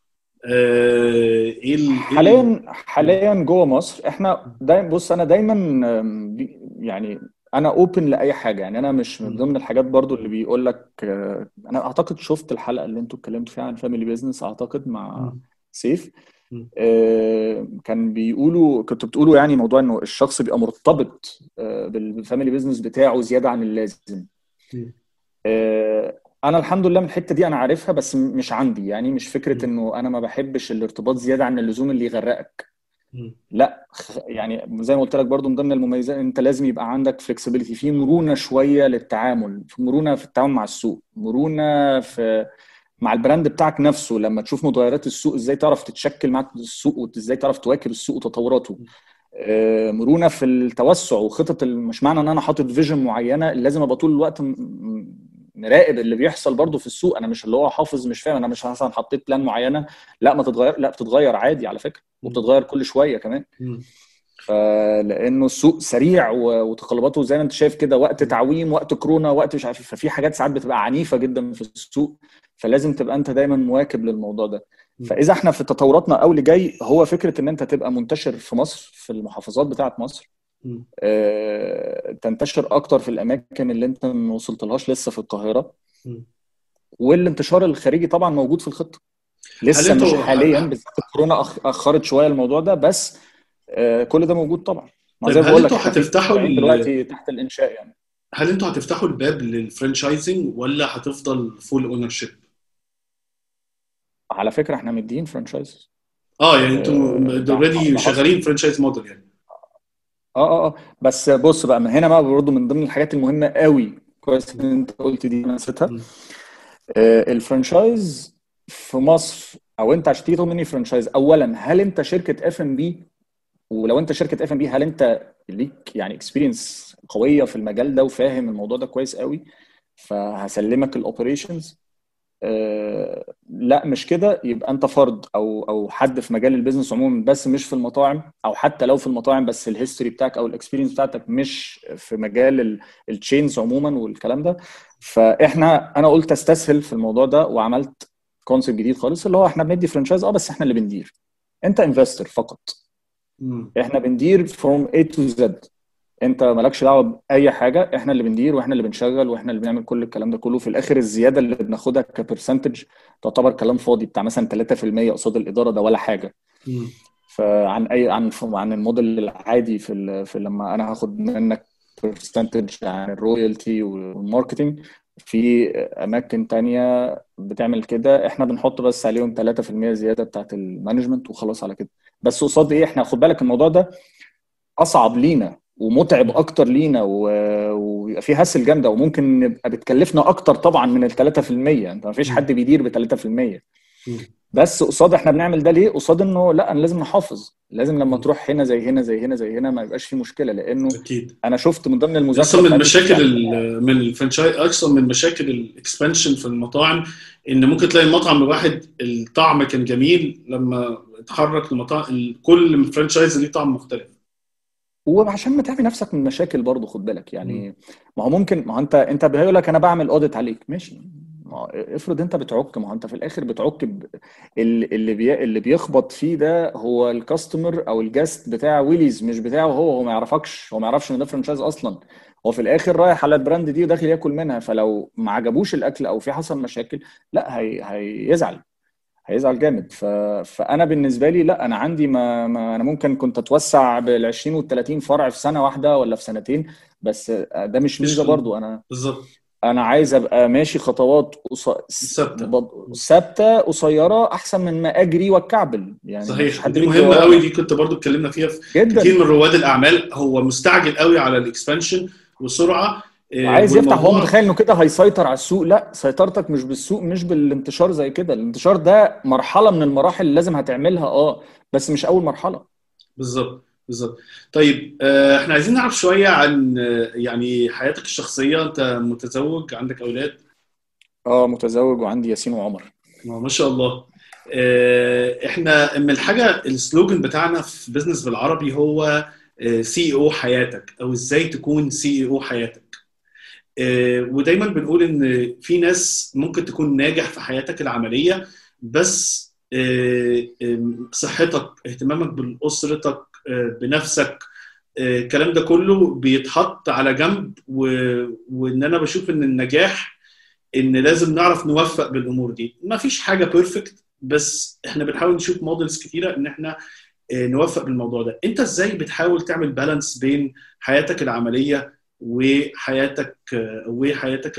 Speaker 1: إيه ال... حاليا حاليا جوه مصر. إحنا دايما بص أنا دايما يعني أنا open لأي حاجة. يعني أنا مش من ضمن الحاجات برضو اللي بيقول لك أنا أعتقد شفت الحلقة اللي أنتوا اتكلمتوا فيها عن family business أعتقد مع سيف. كان بيقولوا كنتوا بتقولوا يعني موضوع إنه الشخص بيبقى مرتبط بال family business بتاعه زيادة عن اللازم. أنا الحمد لله من الحتة دي أنا عارفها بس مش عندي. يعني مش فكرة إنه أنا ما بحبش الارتباط زيادة عن اللزوم اللي يغرقك. لا يعني زي ما قلت لك برضو من ضمن المميزات انت لازم يبقى عندك flexibility في مرونة شوية للتعامل في مرونة في التعامل مع السوق مرونة في مع ال brand بتاعك نفسه لما تشوف متغيرات السوق إزاي تعرف تتشكل مع السوق وازاي تعرف تواكب السوق وتطوراته. مرونة في التوسع وخطط مش معنى ان أنا حاطط vision معينة لازم ابقى طول الوقت مراقب اللي بيحصل برضه في السوق أنا مش اللي هو حافظ مش فاهم أنا مش مثلا حطيت بلان معينة لا ما تتغير لا بتتغير عادي على فكرة وبتتغير كل شوية كمان. فلانه السوق سريع وتقلباته زي ما أنت شايف كده وقت تعويم وقت كورونا وقت مش عارف ففي حاجات ساعات بتبقى عنيفة جدا في السوق فلازم تبقى أنت دايما مواكب للموضوع ده. فإذا إحنا في تطوراتنا أو اللي جاي هو فكرة إن أنت تبقى منتشر في مصر في المحافظات بتاعة مصر تنتشر أكتر في الأماكن اللي أنت ما وصلتلهاش لسه في القاهرة. والانتشار الخارجي طبعا موجود في الخطة. لسه مش حاليا بالذات الكورونا أخرت شوية الموضوع ده بس آه، كل ده موجود طبعا.
Speaker 2: ما زي ما بقول لك هتفتحوا
Speaker 1: دلوقتي تحت الإنشاء يعني.
Speaker 2: هل أنتوا هتفتحوا الباب لل franchising ولا هتفضل full ownership؟
Speaker 1: على فكرة إحنا مدين franchise
Speaker 2: آه يعني أنتوا already شغالين franchise model يعني.
Speaker 1: آه آه آه. بس بص بقى من هنا بقى برضه من ضمن الحاجات المهمة قوي كويس إن أنت قلت دي نسيتها. آه ال franchise في مصر أو أنت عشان تيجي تاخد مني franchise اولا هل أنت شركة اف ام بي ولو أنت شركة اف ام بي هل أنت ليك يعني experience قوية في المجال ده وفاهم الموضوع ده كويس قوي؟ فهسلمك ال operations لا مش كده. يبقى انت فرد أو أو حد في مجال ال business عموما بس مش في المطاعم أو حتى لو في المطاعم بس ال history بتاعك أو ال experience بتاعتك مش في مجال ال chains عموما والكلام ده. فاحنا أنا قلت استسهل في الموضوع ده وعملت concept جديد خالص اللي هو إحنا بندي franchise آه بس إحنا اللي بندير. انت investor فقط. إحنا بندير from A to Z انت مالكش دعوة بأي حاجة إحنا اللي بندير وإحنا اللي بنشغل وإحنا اللي بنعمل كل الكلام ده كله. في الآخر الزيادة اللي بناخدها ك percentage تعتبر كلام فاضي بتاع مثلا 3% قصاد الإدارة ده ولا حاجة. م. فعن أي عن عن الموديل العادي في, في لما أنا هاخد منك percentage عن ال royalty وال marketing في أماكن تانية بتعمل كده. إحنا بنحط بس عليهم 3% زيادة بتاعت ال management وخلاص على كده. بس قصاد إيه؟ إحنا خد بالك الموضوع ده أصعب لينا ومتعب أكتر لينا ويبقى في hassle جامدة وممكن نبقى بتكلفنا أكتر طبعا من ال 3% أنت ما فيش حد بيدير ب 3% بس قصاد إحنا بنعمل ده ليه؟ قصاد إنه لأ أنا لازم نحافظ لازم لما تروح هنا زي هنا زي هنا زي هنا ما يبقاش في مشكلة لأنه
Speaker 2: أكيد.
Speaker 1: أنا شفت من ضمن المذاكرة
Speaker 2: أصلا من مشاكل
Speaker 1: يعني
Speaker 2: من ال franchise أصلا من مشاكل ال expansion في المطاعم إن ممكن تلاقي المطعم الواحد الطعم كان جميل لما اتحرك لمطاعم كل franchise ليه طعم مختلف.
Speaker 1: وعشان ما تعمل نفسك من مشاكل برضه خد بالك. يعني ما هو ممكن ما هو انت انت بيقول لك أنا بعمل audit عليك. ماشي. ما افرض أنت بتعك ما هو أنت في الآخر بتعك ب... ال- اللي بي... اللي بيخبط فيه ده هو ال customer أو ال guest بتاع ويليز مش بتاعه هو هو ما يعرفكش. هو ما يعرفش ان ده franchise أصلا. هو في الآخر رايح على ال brand دي وداخل ياكل منها. فلو ما عجبوش الأكل أو في حصل مشاكل لا هي... هيزعل. هيزعل جامد. ف... فأنا بالنسبة لي لا أنا عندي ما, ما أنا ممكن كنت أتوسع بال 20 وال 30 فرع في سنة واحدة ولا في سنتين بس ده مش
Speaker 2: ميزة
Speaker 1: برضو. أنا
Speaker 2: بالظبط.
Speaker 1: أنا عايز أبقى ماشي خطوات. بض- ثابتة. قصيرة أحسن من ما أجري وأتكعبل. يعني
Speaker 2: صحيح.
Speaker 1: حد
Speaker 2: دي
Speaker 1: مهمة.
Speaker 2: قوي دي كنت برضو اتكلمنا فيها في
Speaker 1: جدا.
Speaker 2: كتير من رواد الأعمال. هو مستعجل قوي على الاكسبانشن وسرعة.
Speaker 1: عايز يفتح
Speaker 2: والموضوع-
Speaker 1: متخيل إنه كده هيسيطر على السوق؟ لا سيطرتك مش بالسوق مش بالانتشار زي كده. الانتشار ده مرحلة من المراحل اللي لازم هتعملها آه بس مش أول مرحلة.
Speaker 2: بالظبط بالظبط. طيب آه، إحنا عايزين نعرف شوية عن آه، يعني حياتك الشخصية. أنت متزوج عندك أولاد؟
Speaker 1: آه متزوج وعندي ياسين وعمر.
Speaker 2: ما شاء الله. آه، إحنا من الحاجة ال slogan بتاعنا في بزنس بالعربي هو CEO حياتك أو إزاي تكون CEO حياتك؟ آه، ودايما بنقول إن في ناس ممكن تكون ناجح في حياتك العملية بس آه، صحتك اهتمامك بأسرتك آه، بنفسك آه، الكلام ده كله بيتحط على جنب و... وإن أنا بشوف إن النجاح إن لازم نعرف نوفق بالأمور دي. ما فيش حاجة perfect بس إحنا بنحاول نشوف models كتيرة إن إحنا آه، نوفق بالموضوع ده. أنت إزاي بتحاول تعمل balance بين حياتك العملية وحياتك وحياتك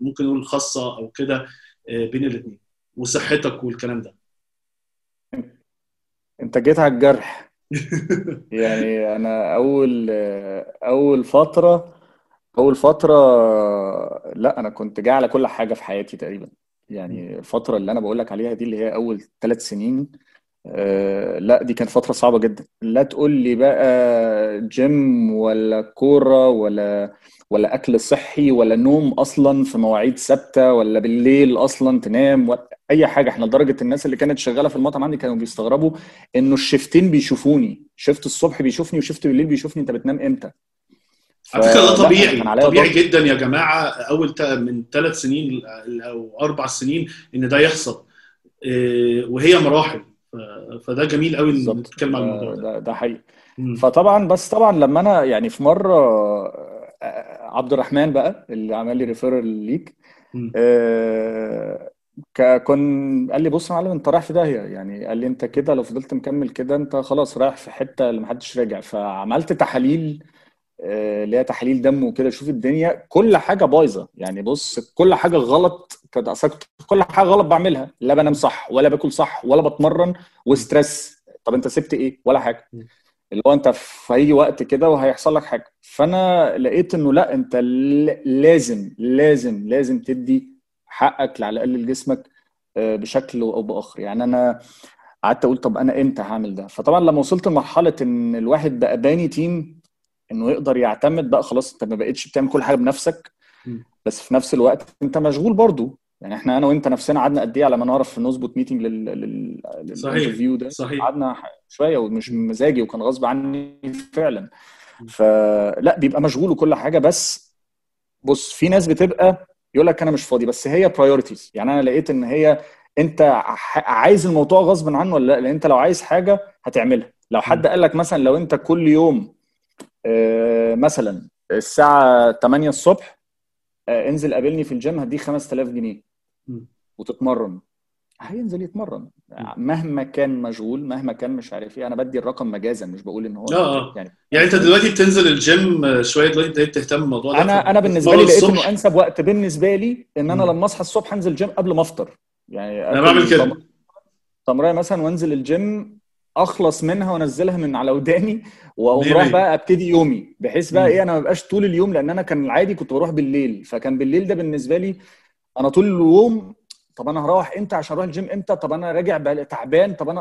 Speaker 2: ممكن نقول الخاصة أو كده آه، بين الاثنين وصحتك والكلام ده.
Speaker 1: انت جيت على الجرح. يعني أنا أول أول فترة أول فترة لا أنا كنت جاي على كل حاجة في حياتي تقريبا. يعني الفترة اللي أنا بقول لك عليها دي اللي هي أول ثلاث سنين لا دي كانت فترة صعبة جدا. لا تقول لي بقى جيم ولا كورة ولا ولا أكل صحي ولا نوم أصلا في مواعيد ثابتة ولا بالليل أصلا تنام ولا أي حاجة. إحنا لدرجة الناس اللي كانت شغالة في المطعم عندي كانوا بيستغربوا إنه الشفتين بيشوفوني. شفت الصبح بيشوفني وشفت بالليل بيشوفني. أنت بتنام إمتى؟
Speaker 2: على فكرة ده طبيعي. طبيعي
Speaker 1: ضغط.
Speaker 2: جدا يا جماعة أول من ثلاث سنين أو أربع سنين إن ده يحصل. آه، وهي مراحل. فده جميل قوي
Speaker 1: إن
Speaker 2: نتكلم على الموضوع
Speaker 1: ده,
Speaker 2: ده
Speaker 1: ده, حقيقي.
Speaker 2: مم.
Speaker 1: فطبعا بس طبعا لما أنا يعني في مرة آه، عبد الرحمن بقى اللي عمل لي ريفيرال ليك. آه، ك- كن قال لي بص يا معلم أنت رايح في داهية. يعني قال لي أنت كده لو فضلت مكمل كده أنت خلاص رايح في حتة اللي محدش راجع. فعملت تحاليل اللي هي تحاليل دم وكده. شوف الدنيا كل حاجة بايظة. يعني بص كل حاجة غلط. كل حاجة غلط بعملها. لا بنام صح ولا باكل صح ولا بتمرن وستريس. طب أنت سبت إيه؟ ولا حاجة. اللي هو أنت في أي وقت كده وهيحصل لك حاجة. فأنا لقيت إنه لا أنت لازم لازم لازم تدي حقك على الأقل لجسمك آه، بشكل أو بآخر. يعني أنا قعدت أقول طب أنا إمتى هعمل ده؟ فطبعا لما وصلت لمرحلة إن الواحد بقى باني team إنه يقدر يعتمد بقى خلاص أنت ما بقتش بتعمل كل حاجة بنفسك. بس في نفس الوقت أنت مشغول برضو. يعني إحنا أنا وأنت نفسنا قعدنا قد إيه على ما نعرف نظبط meeting لل لل.
Speaker 2: لل
Speaker 1: interview ده.
Speaker 2: صحيح.
Speaker 1: قعدنا شوية ومش مزاجي وكان غصب عني فعلا. فلا بيبقى مشغول وكل حاجة بس بص في ناس بتبقى يقول لك أنا مش فاضي بس هي priorities يعني أنا لقيت إن هي أنت عايز الموضوع غصب عنه ولا لأ؟ لأن أنت لو عايز حاجة هتعملها. لو حد قال لك مثلا لو أنت كل يوم مثلا الساعة 8 الصبح آه، انزل قابلني في الجيم هديك 5000 جنيه. وتتمرن. هينزل يتمرن. مهما كان مشغول مهما كان مش عارف إيه أنا بدي الرقم مجازا مش بقول إن هو
Speaker 2: آه آه.
Speaker 1: يعني
Speaker 2: يعني أنت دلوقتي بتنزل الجيم آه، شوية دلوقتي ابتديت تهتم بالموضوع ده؟
Speaker 1: أنا أنا
Speaker 2: بالنسبة
Speaker 1: لي لقيت. إنه أنسب وقت بالنسبة لي إن
Speaker 2: أنا.
Speaker 1: لما أصحى الصبح أنزل جيم قبل ما أفطر. يعني أنا
Speaker 2: بعمل كده.
Speaker 1: تمر- تمرة مثلا وأنزل الجيم أخلص منها وأنزلها من على وداني
Speaker 2: وأقوم
Speaker 1: رايح. بقى أبتدي يومي بحيث بقى. إيه أنا ما بقاش طول اليوم لأن أنا كان العادي كنت بروح بالليل فكان بالليل ده بالنسبة لي أنا طول اليوم طب أنا هروح إمتى عشان أروح الجيم إمتى؟ طب أنا راجع بقى تعبان طب أنا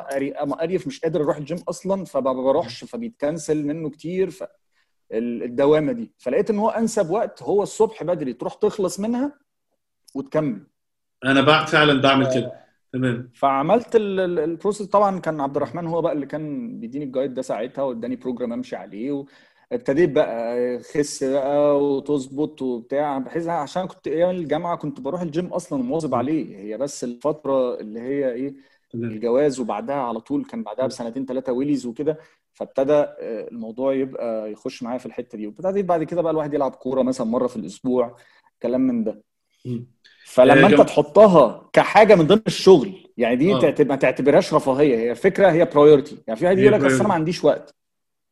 Speaker 1: قرفان مش قادر أروح الجيم أصلا فما بروحش فبي cancel منه كتير ف ال- الدوامة دي. فلقيت إن هو أنسب وقت هو الصبح بدري تروح تخلص منها وتكمل.
Speaker 2: أنا بع... فعلا بعمل كده. تمام.
Speaker 1: فعملت ال- ال- ال process. طبعا كان عبد الرحمن هو بقى اللي كان بيديني ال guide ده ساعتها واداني program امشي عليه وابتديت بقى خس بقى وتظبط وبتاع. بحيث عشان كنت أيام الجامعة كنت بروح الجيم أصلا ومواظب عليه. هي بس الفترة اللي هي
Speaker 2: إيه
Speaker 1: الجواز وبعدها على طول كان بعدها بسنتين ثلاثة ويليز وكده. فابتدى آه، الموضوع يبقى يخش معايا في الحتة دي. وابتديت بعد كده بقى الواحد يلعب كورة مثلا مرة في الأسبوع كلام من ده. فلما
Speaker 2: آه،
Speaker 1: انت تحطها كحاجة من ضمن الشغل يعني دي
Speaker 2: آه.
Speaker 1: ما تعتبرهاش رفاهية هي فكرة هي priority يعني في واحد يقول لك أصل
Speaker 2: أنا.
Speaker 1: ما عنديش وقت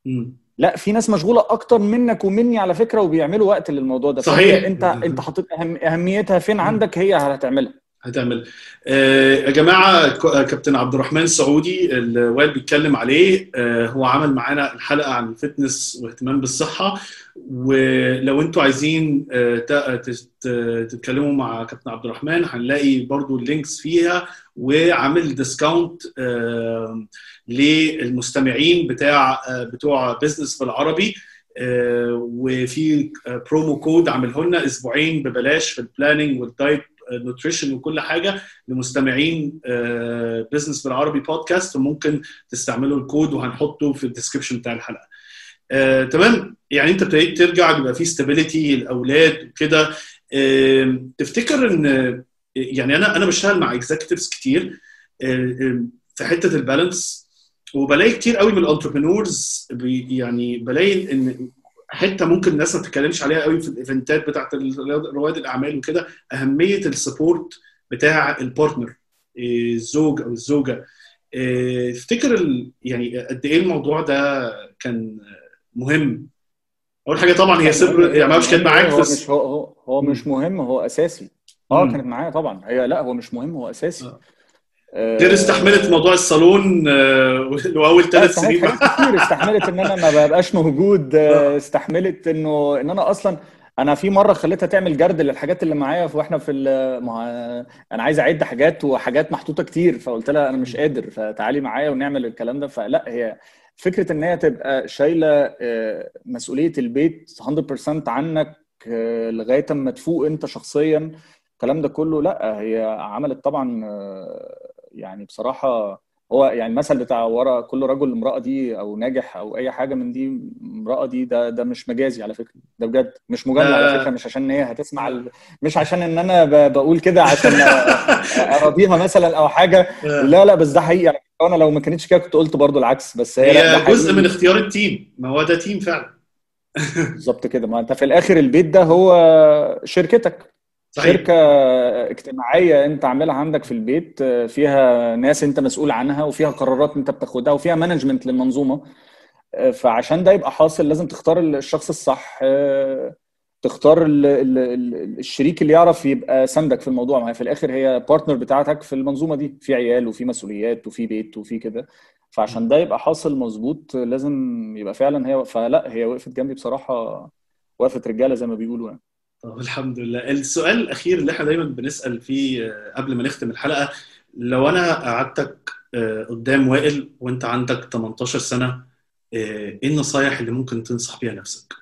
Speaker 2: مم.
Speaker 1: لا في ناس مشغولة أكتر منك ومني على فكرة وبيعملوا وقت للموضوع ده
Speaker 2: صحيح.
Speaker 1: أنت أنت حاطط أهم أهميتها فين عندك هي هتعملها
Speaker 2: هتعمل. آه، يا جماعة ك- كابتن عبد الرحمن سعودي اللي وائل بيتكلم عليه آه، هو عمل معانا الحلقة عن ال fitness واهتمام بالصحة. ولو أنتوا عايزين آه، تتكلموا مع كابتن عبد الرحمن هنلاقي برضو ال links فيها وعامل discount آه، للمستمعين بتاع آه، بتوع business بالعربي. آه، وفي آه، promo code عامله لنا أسبوعين ببلاش في ال planning وال diet nutrition وكل حاجة لمستمعين business بالعربي بودكاست وممكن تستعملوا الكود وهنحطه في ال description بتاع الحلقة. آه، تمام؟ يعني انت ابتديت ترجع بيبقى في stability الأولاد وكده. آه، تفتكر إن يعني أنا أنا بشتغل مع executives كتير آه، آه، في حتة ال balance وبلاقي كتير قوي من ال entrepreneurs يعني بلاقي إن حتة ممكن الناس ما بتتكلمش عليها قوي في ال events بتاعت رواد الأعمال وكده أهمية ال support بتاع ال partner إيه، الزوج أو الزوجة إيه، تفتكر ال- يعني قد إيه الموضوع ده كان مهم أول حاجة طبعا هي سر يعني ما مش كانت معاك
Speaker 1: هو مش هو هو. مش مهم هو أساسي
Speaker 2: آه.
Speaker 1: كانت معايا طبعا هي لا هو مش مهم هو أساسي
Speaker 2: آه.
Speaker 1: آه،
Speaker 2: غير استحملت موضوع الصالون آه، واول
Speaker 1: لا،
Speaker 2: ثلاث سنين.
Speaker 1: كتير استحملت إن أنا ما ببقاش موجود آه، استحملت إنه إن أنا أصلا أنا في مرة خليتها تعمل جرد للحاجات اللي معايا وإحنا في هو أنا عايز اعد حاجات وحاجات محطوطة كتير فقلت لها أنا مش قادر فتعالي معايا ونعمل الكلام ده. فلا هي فكرة إن هي تبقى شايلة آه، مسؤولية البيت 100% عنك آه، لغاية أما تفوق أنت شخصيا الكلام ده كله لا هي عملت طبعا آه، يعني بصراحة هو يعني المثل بتاع ورا كل رجل امرأة دي أو ناجح أو أي حاجة من دي مراتي ده ده مش مجازي على فكرة. ده بجد مش مجامله
Speaker 2: ده-
Speaker 1: على فكرة مش عشان هي هتسمع ال... مش عشان إن أنا ب... بقول كده عشان أراضيها مثلا أو حاجة. لا لا بس ده حقيقي. فكرة. أنا لو ما كانتش كده كنت قلت برضو العكس بس هي
Speaker 2: هي جزء. من اختيار ال team. ما هو ده team فعلا.
Speaker 1: بالظبط كده. ما أنت في الآخر البيت ده هو شركتك.
Speaker 2: صحيح.
Speaker 1: شركة اجتماعية انت عاملها عندك في البيت فيها ناس انت مسؤول عنها وفيها قرارات انت بتاخدها وفيها management للمنظومة. فعشان ده يبقى حاصل لازم تختار الشخص الصح تختار ال ال ال الشريك اللي يعرف يبقى سندك في الموضوع. ما في الآخر هي بارتنر بتاعتك في المنظومة دي. في عيال وفي مسؤوليات وفي بيت وفي كده. فعشان ده يبقى حاصل مظبوط لازم يبقى فعلا هي فلا هي وقفت جنبي بصراحة وقفت رجالة زي ما بيقولوا يعني.
Speaker 2: طب الحمد لله. السؤال الأخير اللي إحنا دايما بنسأل فيه آه، قبل ما نختم الحلقة لو أنا قعدتك آه، قدام وائل وأنت عندك 18 سنة آه، إيه النصايح اللي ممكن تنصح بيها نفسك؟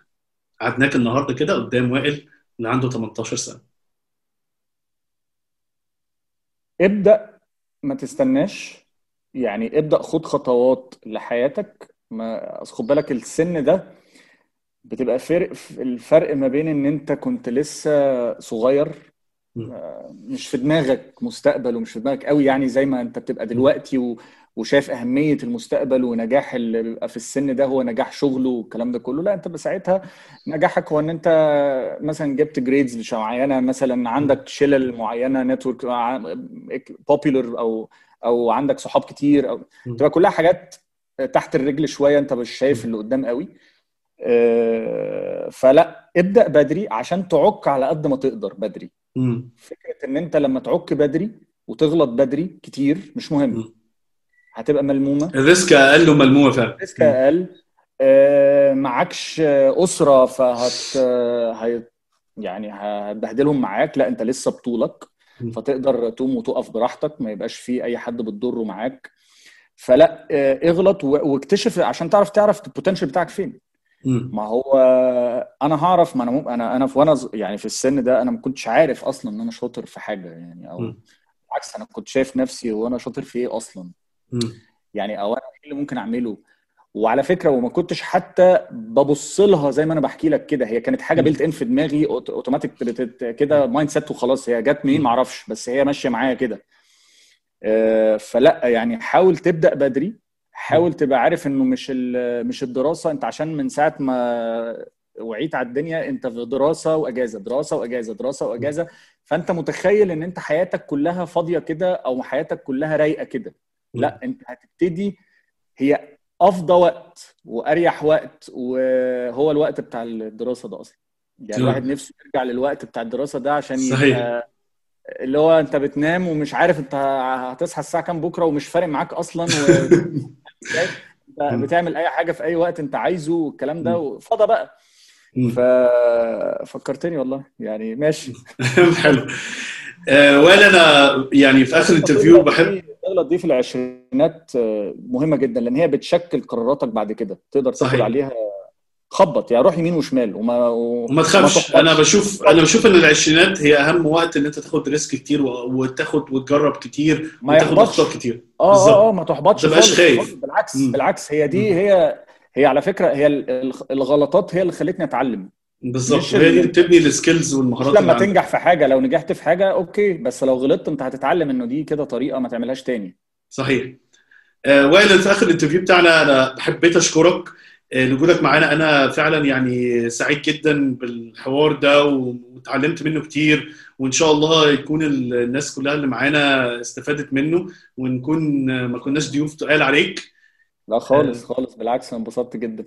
Speaker 2: قعدناك النهارده كده قدام وائل اللي عنده 18 سنة.
Speaker 1: ابدأ ما تستناش. يعني ابدأ خد خطوات لحياتك. ما خد بالك السن ده بتبقى فرق الفرق ما بين إن أنت كنت لسه صغير
Speaker 2: م.
Speaker 1: مش في دماغك مستقبل ومش في دماغك قوي يعني زي ما أنت بتبقى دلوقتي و... وشايف أهمية المستقبل ونجاح اللي بيبقى في السن ده هو نجاح شغله والكلام ده كله لا أنت بساعتها نجاحك هو إن أنت مثلا جبت grades مش معينة مثلا عندك شلل معينة network popular أو أو عندك صحاب كتير
Speaker 2: أو.
Speaker 1: تبقى كلها حاجات تحت الرجل شوية أنت مش شايف اللي قدام قوي آه، فلا ابدأ بدري عشان تعك على قد ما تقدر بدري.
Speaker 2: م.
Speaker 1: فكرة إن أنت لما تعك بدري وتغلط بدري كتير مش مهم.
Speaker 2: م.
Speaker 1: هتبقى ملمومة.
Speaker 2: ال risk أقل وملمومة فعلا.
Speaker 1: risk أقل. آه، معكش أسرة فهت هي- يعني هتبهدلهم معاك. لا أنت لسه بطولك. فتقدر تقوم وتقف براحتك. ما يبقاش في أي حد بتضره معاك. فلا آه، اغلط واكتشف عشان تعرف تعرف ال potential بتاعك فين. ما هو أنا هعرف ما أنا مم... أنا أنا في وأنا يعني في السن ده أنا ما كنتش عارف أصلا إن أنا شاطر في حاجة يعني
Speaker 3: أو.
Speaker 1: بالعكس أنا كنت شايف نفسي هو أنا شاطر في إيه
Speaker 3: أصلا.
Speaker 1: يعني أو أنا إيه اللي ممكن أعمله وعلى فكرة وما كنتش حتى ببص لها زي ما أنا بحكي لك كده هي كانت
Speaker 3: حاجة.
Speaker 1: built in في دماغي أوتوماتيك كده mindset وخلاص هي جت منين. ما أعرفش بس هي ماشية معايا كده آه، فلا يعني حاول تبدأ بدري حاول تبقى عارف إنه مش ال- مش الدراسة. أنت عشان من ساعة ما وعيت على الدنيا أنت في دراسة وأجازة دراسة وأجازة دراسة وأجازة. فأنت متخيل إن أنت حياتك كلها فاضية كده أو حياتك كلها رايقة كده. لا أنت هتبتدي هي أفضى وقت وأريح وقت وهو الوقت بتاع الدراسة ده أصلا. يعني
Speaker 2: تمام.
Speaker 1: الواحد نفسه يرجع للوقت بتاع الدراسة ده عشان
Speaker 2: صحيح.
Speaker 1: اللي هو أنت بتنام ومش عارف أنت هتصحى الساعة كام بكرة ومش فارق معاك أصلا و... بتعمل اي حاجة في اي وقت انت عايزه والكلام ده فضى بقى. ففكرتني والله. يعني ماشي.
Speaker 2: حلو. آه، ولا أنا يعني في آخر interview بحب
Speaker 1: التغلط دي في العشرينات آه، مهمة جدا لأن هي بتشكل قراراتك بعد كده. تقدر تاخد. عليها خبط يعني روح يمين وشمال وما
Speaker 2: وما تخافش. أنا بشوف أنا بشوف إن العشرينات هي أهم وقت إن أنت تاخد risk كتير وتاخد وتجرب كتير
Speaker 1: ما
Speaker 2: وتاخد. اخطاء كتير آه.
Speaker 1: آه آه ما تحبطش
Speaker 2: ما تبقاش خايف.
Speaker 1: بالعكس
Speaker 2: مم.
Speaker 1: بالعكس هي دي. هي هي على فكرة هي ال- ال- الغلطات هي اللي خلتني أتعلم
Speaker 2: بالظبط وهي دي بتبني ال
Speaker 1: skills
Speaker 2: والمهارات
Speaker 1: لما تنجح في حاجة لو نجحت في حاجة okay بس لو غلطت أنت هتتعلم إنه دي كده طريقة ما تعملهاش تاني
Speaker 2: صحيح آه، وائل في آخر ال interview بتاعنا أنا حبيت أشكرك آه، لوجودك معانا. أنا فعلا يعني سعيد جدا بالحوار ده واتعلمت منه كتير وإن شاء الله يكون ال- الناس كلها اللي معانا استفادت منه ونكون آه، ما كناش ضيوف تقال عليك.
Speaker 1: لا خالص خالص بالعكس أنا انبسطت جدا.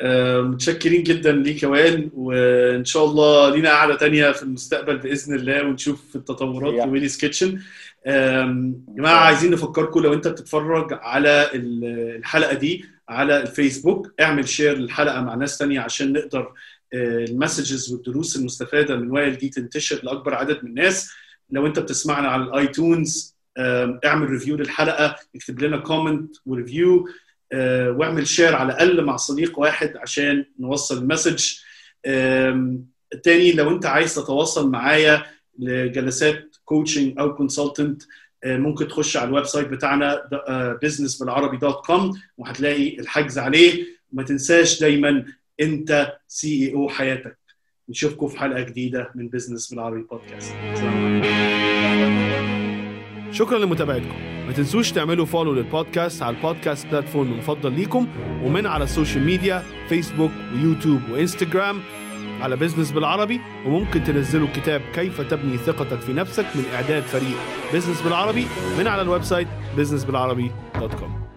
Speaker 2: آه، متشكرين جدا ليك يا وائل وإن شاء الله لينا قعدة تانية في المستقبل بإذن الله ونشوف التطورات. في Willy's Kitchen. يا جماعة عايزين نفكركم لو أنت بتتفرج على ال- الحلقة دي على الفيسبوك. اعمل share للحلقة مع ناس تانية عشان نقدر آه، ال messages والدروس المستفادة من وائل دي تنتشر لأكبر عدد من الناس. لو انت بتسمعنا على ال iTunes آم، اعمل review للحلقة اكتب لنا comment و review آه، واعمل share على الأقل مع صديق واحد عشان نوصل ال message. تاني لو انت عايز تتواصل معايا لجلسات coaching أو consultant ممكن تخش على ال website بتاعنا business بالعربي dot com وهتلاقي الحجز عليه. وما تنساش دايما أنت CEO حياتك. نشوفكم في حلقة جديدة من business بالعربي بودكاست
Speaker 3: شكرا لمتابعتكم. ما تنسوش تعملوا follow لل podcast على ال podcast platform المفضل ليكم ومن على ال social media فيسبوك ويوتيوب وانستجرام على business بالعربي وممكن تنزلوا كتاب كيف تبني ثقتك في نفسك من إعداد فريق. business بالعربي من على ال website businessbilarabi.com